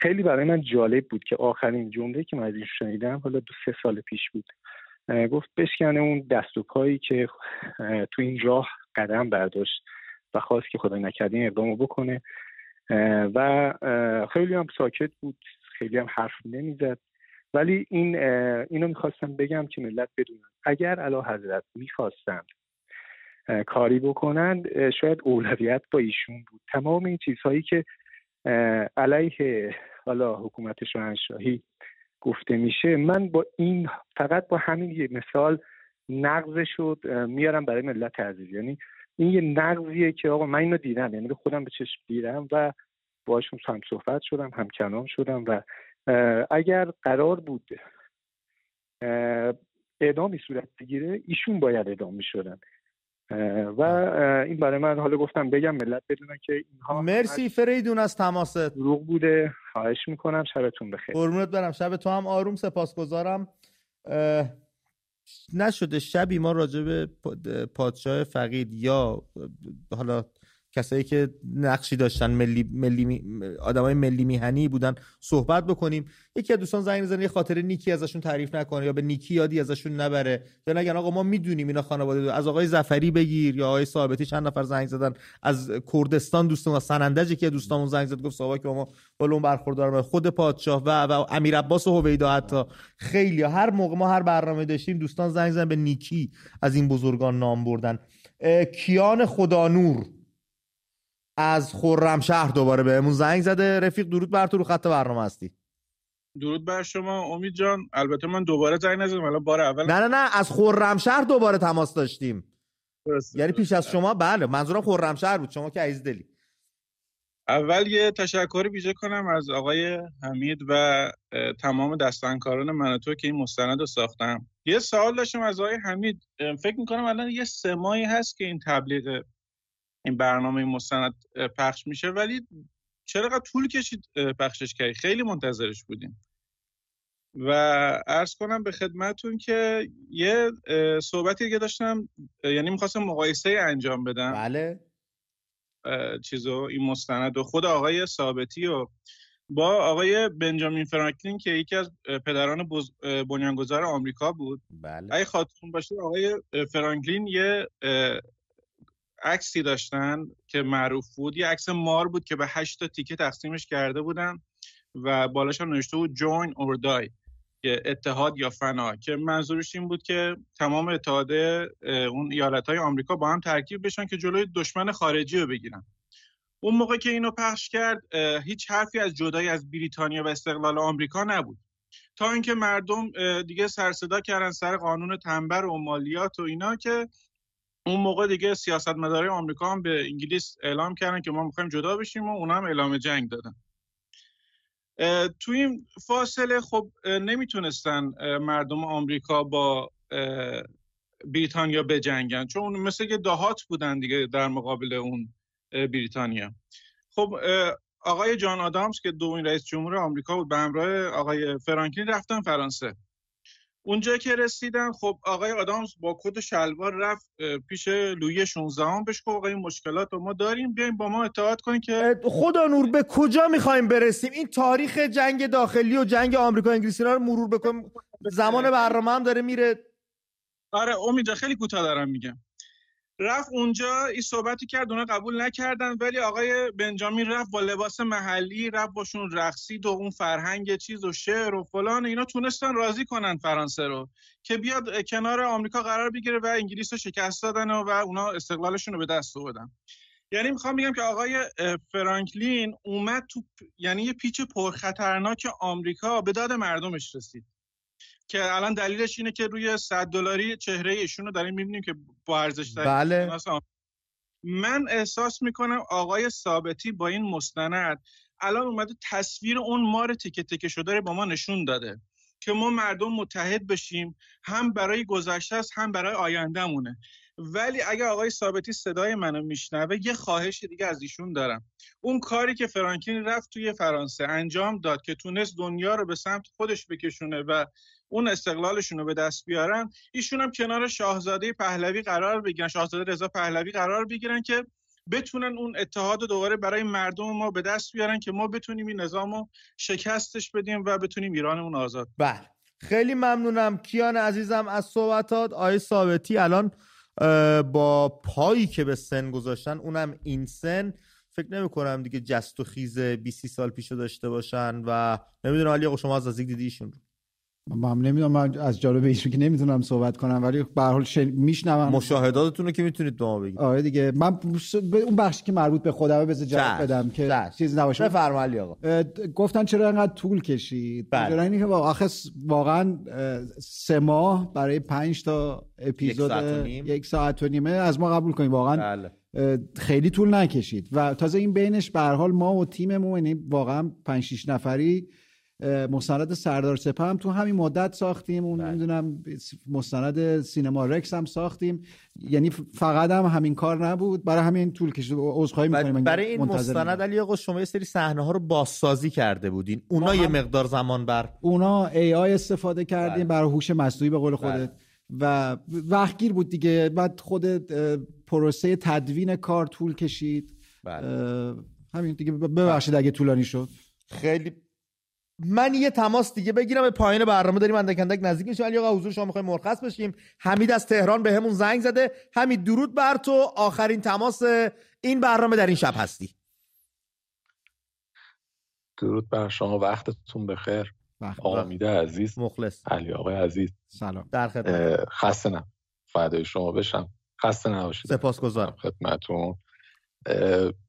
خیلی برای من جالب بود که آخرین جمله که من از شنیدم حالا دو سه سال پیش بود. گفت بشکنه اون دست و پایی که تو این راه قدم برداشت و خواست که خدای نکرده این اقدامو بکنه. و خیلی هم ساکت بود خیلی هم حرف نمی‌زد. ولی این اینو می‌خواستم بگم که ملت بدونن اگر علا حضرت می‌خواستند کاری بکنند شاید اولویت با ایشون بود. تمام این چیزهایی که علیه حالا حکومت شاهنشاهی گفته میشه من با این فقط با همین یه مثال نقض شد میارم برای ملت عزیز یعنی این یه نقضیه که آقا من اینو دیدم. یعنی خودم به چشم دیدم و باشون هم صحبت شدم هم کنام شدم و اگر قرار بود اعدامی صورت بگیره ایشون باید اعدام می‌شدن. و این برای من حالا گفتم بگم ملت بدونن که اینها مرسی فریدون از تماست. دروغ بوده. خواهش می‌کنم. شبتون بخیر. قربونت برم. شب تو هم آروم. سپاسگزارم. نشده شبی ما راجع به پادشاه فقید یا حالا کسایی که نقشی داشتن ملی ملی آدمای ملی میهنی بودن صحبت بکنیم. یکی از دوستان زنگ می‌زنه یه خاطر نیکی ازشون تعریف نکنه یا به نیکی یادی ازشون نبره. یا نگن آقا ما می‌دونیم اینا خانواده از آقای زفری بگیر یا آقای ثابتی چند نفر زنگ زدن. از کردستان دوستان سنندج که دوستامون زنگ زد گفت صحبت که ما بالا اون برخوردار خود پادشاه و, و امیر عباس و هویدا حتی. خیلی هر موقع ما هر برنامه داشتیم دوستان زنگ زدن به نیکی از این بزرگان نام بردن. کیان خدا از خرمشهر دوباره بهمون زنگ زده. رفیق درود بر تو رو خط برنامه هستی. درود بر شما. امید جان البته من دوباره زنگ نزدم. الان بار اول نه نه نه از خرمشهر دوباره تماس داشتیم. یعنی پیش از شما بله منظورم خرمشهر بود. شما که عزیز دلی. اول یه تشکر ویژه کنم از آقای حمید و تمام دستانکاران من تو که این مستند رو ساختم. یه سوال داشتم از آقای حمید. فکر می‌کنم الان یه سه ماهی هست که این تبلیغ این برنامه مستند پخش میشه. ولی چرا طول کشید پخشش کردی؟ خیلی منتظرش بودیم. و ارز کنم به خدمتون که یه صحبتی که داشتم یعنی می‌خواستم مقایسه انجام بدم. بله. چیزو این مستند و خود آقای ثابتی و با آقای بنجامین فرانکلین که یکی از پدران بنیانگذار آمریکا بود. بله. اگه خاطرون باشه آقای فرانکلین یه عکسی داشتن که معروف بود. یه عکس مار بود که به هشت تا تیکه تقسیمش کرده بودن و بالاش هم نوشته بود join or die که اتحاد یا فنا. که منظورش این بود که تمام اتحاد اون ایالت های آمریکا با هم ترکیب بشن که جلوی دشمن خارجی رو بگیرن. اون موقع که اینو پخش کرد هیچ حرفی از جدایی از بریتانیا و استقلال آمریکا نبود. تا اینکه مردم دیگه سرصدا کردن سر قانون تنبر و مالیات و اینا که اون موقع دیگه سیاستمدارای آمریکا هم به انگلیس اعلام کردن که ما می‌خوایم جدا بشیم و اونا هم اعلام جنگ دادن. تو این فاصله خب نمی‌تونستن مردم آمریکا با بریتانیا بجنگن. چون مثل که دهات بودن دیگه در مقابل اون بریتانیا. خب آقای جان آدامز که دومین رئیس جمهور آمریکا بود به همراه آقای فرانکلین رفتن فرانسه. اونجا که رسیدن خب آقای آدامز با کت شلوار رفت پیش لویی 16 هم بهش گفت این مشکلات رو ما داریم بیایم با ما اتحاد کنیم که خدا نور به کجا می‌خوایم برسیم؟ این تاریخ جنگ داخلی و جنگ آمریکا انگلیسی رو مرور بکنیم زمان برنامه هم داره میره. آره امید خیلی کوتاه دارم میگم. رفت اونجا این صحبتی کرد اونا قبول نکردن ولی آقای بنجامین رفت با لباس محلی رفت باشون رقصید و اون فرهنگ چیز و شعر و فلان اینا تونستن راضی کنن فرانسه رو که بیاد کنار آمریکا قرار بگیره و انگلیس رو شکست دادن و, و اونا استقلالشون رو به دست آوردن. یعنی می‌خوام بگم که آقای فرانکلین اومد تو یعنی یه پیچ پرخطرناک آمریکا به داد مردمش رسید. که الان دلیلش اینه که روی 100 دلاری چهره ایشون رو داریم می‌بینیم که با ارزش بله. من احساس می‌کنم آقای ثابتی با این مستند الان اومده تصویر اون مار تکه تکه شده رو با ما نشون داده که ما مردم متحد بشیم هم برای گذشته است هم برای آیندهمونه. ولی اگه آقای ثابتی صدای منو میشنوه یه خواهش دیگه از ایشون دارم. اون کاری که فرانکلین رفت توی فرانسه انجام داد که تونست دنیا رو به سمت خودش بکشونه و اون استقلالشون رو به دست بیارن ایشون هم کنار شاهزاده پهلوی قرار بگیرن شاهزاده رضا پهلوی قرار بگیرن که بتونن اون اتحاد دوباره برای مردم ما به دست بیارن که ما بتونیم این نظام رو شکستش بدیم و بتونیم ایرانمون آزاد بله. خیلی ممنونم. کیان عزیزم از صحبتات. آقای ثابتی الان با پایی که به سن گذاشتن اونم این سن. فکر نمی کنم دیگه جست و خیز 20 سال پیشو داشته باشن و نمی‌دونم علی شما از نزدیک دیدی رو؟ من نمی‌دونم من از جالب ایشون که نمی‌تونم صحبت کنم ولی به هر حال شن... میشنوم. مشاهداتتون رو که می‌تونید به ما بگید. آره دیگه. من اون بخشی که مربوط به خودمه بذار جواب بدم که چیز نباشه. بفرمایید آقا. گفتن چرا انقدر طول کشید؟ بله. اینه که آخه واقعا سه ماه برای پنج تا اپیزود یک ساعت و نیمه از ما قبول کنیم واقعا بله. خیلی طول نکشید. و تازه این بینش به هر حال ما و تیممون یعنی واقعا 5 6 نفری مستند سردار سپه هم تو همین مدت ساختیم. اون بله. نمی‌دونم مستند سینما رکس هم ساختیم. یعنی فقط هم همین کار نبود. برای همین طول کشید. عذرخواهی می‌کنیم. برای این مستند علی آقا شما یه سری صحنه ها رو بازسازی کرده بودین. اونا یه مقدار زمان بر اونا ای آی استفاده کردیم بله. برای هوش مصنوعی به قول خودت. بله. و وقتگیر بود دیگه. بعد خود پروسه تدوین کار طول کشید. بله. همین دیگه. ببخشید اگه طولانی شد. خیلی من یه تماس دیگه بگیرم به پایین برنامه داریم اندک اندک نزدیک میشیم. علی آقا حضور شما می‌خوایم مرخص بشیم. حمید از تهران به همون زنگ زده. همین درود بر تو. آخرین تماس این برنامه در این شب هستی. درود بر شما. وقتتون بخیر. آمیده عزیز. مخلص. علی آقای عزیز. سلام. در خدمت. خسته نم فدای شما بشم. خسته نباشید. سپاسگزارم. خدمتتون.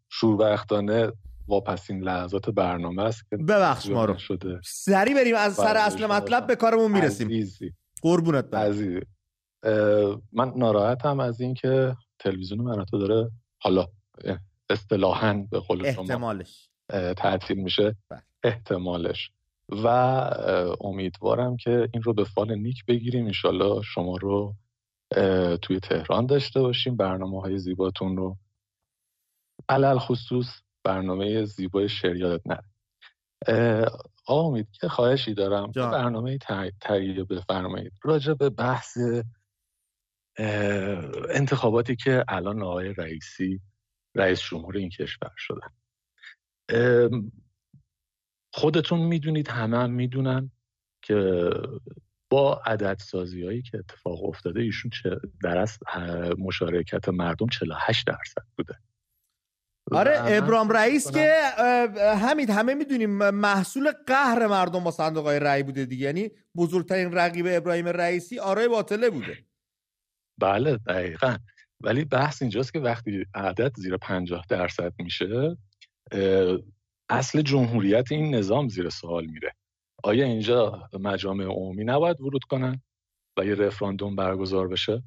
شوربختانه واپسین لحظات برنامه است که ببخش ما رو. شده. سری بریم از سر اصل مطلب به کارمون می‌رسیم. عزیزی. قربونت برم. عزیزی. من ناراحتم از اینکه تلویزیون من تو داره حالا اصطلاحا به قول شما احتمالش. تعطیل میشه. بله. احتمالش. و امیدوارم که این رو به فال نیک بگیریم. انشالله شما رو توی تهران داشته باشیم. برنامه های زیباتون رو. علل خصوص برنامه زیبای شعر یادت نره. آقا امید که خواهشی دارم. برنامه تهیه بفرمایید. راجع به بحث انتخاباتی که الان آقای رئیسی رئیس جمهور این کشور شدن. خودتون می‌دونید همه هم می‌دونن که با عدد سازی هایی که اتفاق افتاده ایشون چه در از مشارکت مردم 48 درصد بوده. آره ابرام رئیس که همین همه می‌دونیم محصول قهر مردم با صندوق های رأی بوده دیگه. یعنی بزرگترین رقیب ابراهیم رئیسی آرای باطله بوده. بله دقیقا. ولی بحث اینجاست که وقتی عدد زیر پنجاه درصد میشه اصل جمهوریت این نظام زیر سوال میره. آیا اینجا مجامع عمومی نباید ورود کنن و یه رفراندوم برگزار بشه؟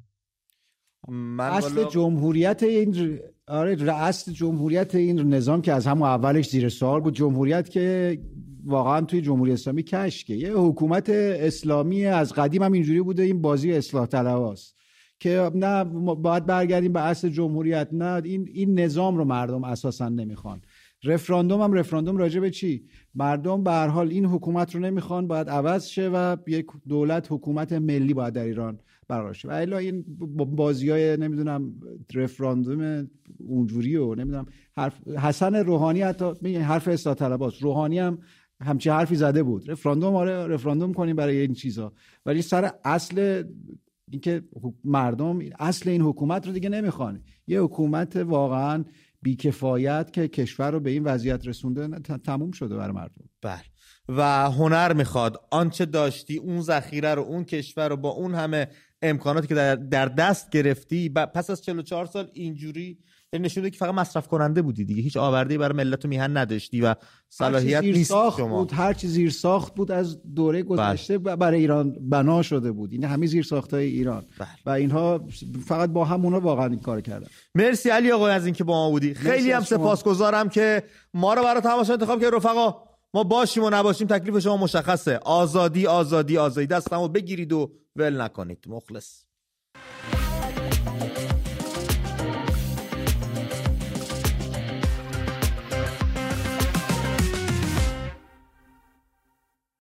اصل جمهوریت این آره اصل جمهوریت این نظام که از همون اولش زیر سوال بود. جمهوریت که واقعا توی جمهوری اسلامی کشکه. یه حکومت اسلامی از قدیم هم اینجوری بوده این بازی اصلاح طلباست. که نه باید برگردیم به اصل جمهوریت نه این این نظام رو مردم اساسا نمی‌خوان. رفراندوم هم رفراندوم راجع به چی؟ مردم به هر حال این حکومت رو نمی‌خوان باید عوض شه و یک دولت حکومت ملی باید در ایران برقرار شه. و الا این بازی های نمی‌دونم رفراندوم اونجوری و نمی‌دونم حرف حسن روحانی حتی میگه حرف اصلاح طلباست. روحانی هم همچی حرفی زده بود. رفراندوم آره رفراندوم کنیم برای این چیزا. ولی سر اصل اینکه مردم اصل این حکومت رو دیگه نمی‌خوان. یه حکومت واقعا بیکفایت که کشور رو به این وضعیت رسونده تموم شده برای مردم. بله. و هنر می‌خواد. آنچه داشتی اون ذخیره رو اون کشور رو با اون همه امکاناتی که در, دست گرفتی پس از 44 سال اینجوری این نشون که فقط مصرف کننده بودی دیگه. هیچ آورده برای ملت و میهن نداشتی و صلاحیت نیست شما. بود هر چیز زیر ساخت بود از دوره بله. گذشته برای ایران بنا شده بود. این همه زیر های ایران. بله. و اینها فقط با همونا واقعا این کار کردن. مرسی علی آقای از اینکه با ما بودی. خیلی هم سپاسگزارم که ما رو برای تماشا انتخاب که رفقا. ما باشیم و نباشیم تکلیف شما مشخصه. آزادی آزادی آزادی. دستمو بگیرید و ول نکنید. مخلص.